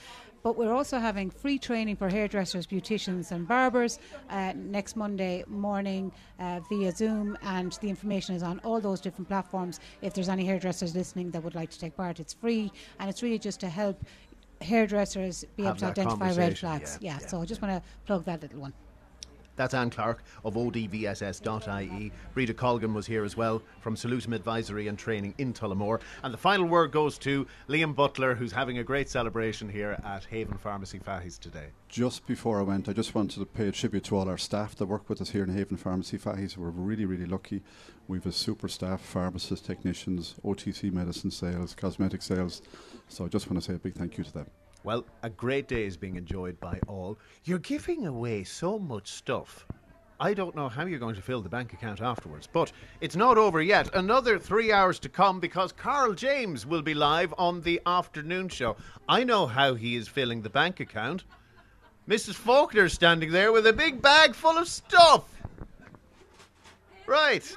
But we're also having free training for hairdressers, beauticians, and barbers uh, next Monday morning uh, via Zoom. And the information is on all those different platforms. If there's any hairdressers listening that would like to take part, it's free. And it's really just to help hairdressers be Have able to identify red flags. yeah, Yeah, yeah. so I just want to plug that little one. That's Anne Clark of odvss.ie. Breda Colgan was here as well from Salutum Advisory and Training in Tullamore. And the final word goes to Liam Butler, who's having a great celebration here at Haven Pharmacy Fahey's today. Just before I went, I just wanted to pay a tribute to all our staff that work with us here in Haven Pharmacy Fahey's. We're really, really lucky. We've a super staff, pharmacists, technicians, OTC medicine sales, cosmetic sales. So I just want to say a big thank you to them. Well, a great day is being enjoyed by all. You're giving away so much stuff. I don't know how you're going to fill the bank account afterwards, but it's not over yet. Another three hours to come because Carl James will be live on the afternoon show. I know how he is filling the bank account. Mrs. Faulkner's standing there with a big bag full of stuff. Right.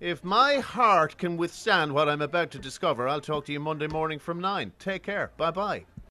If my heart can withstand what I'm about to discover, I'll talk to you Monday morning from 9. Take care. Bye bye.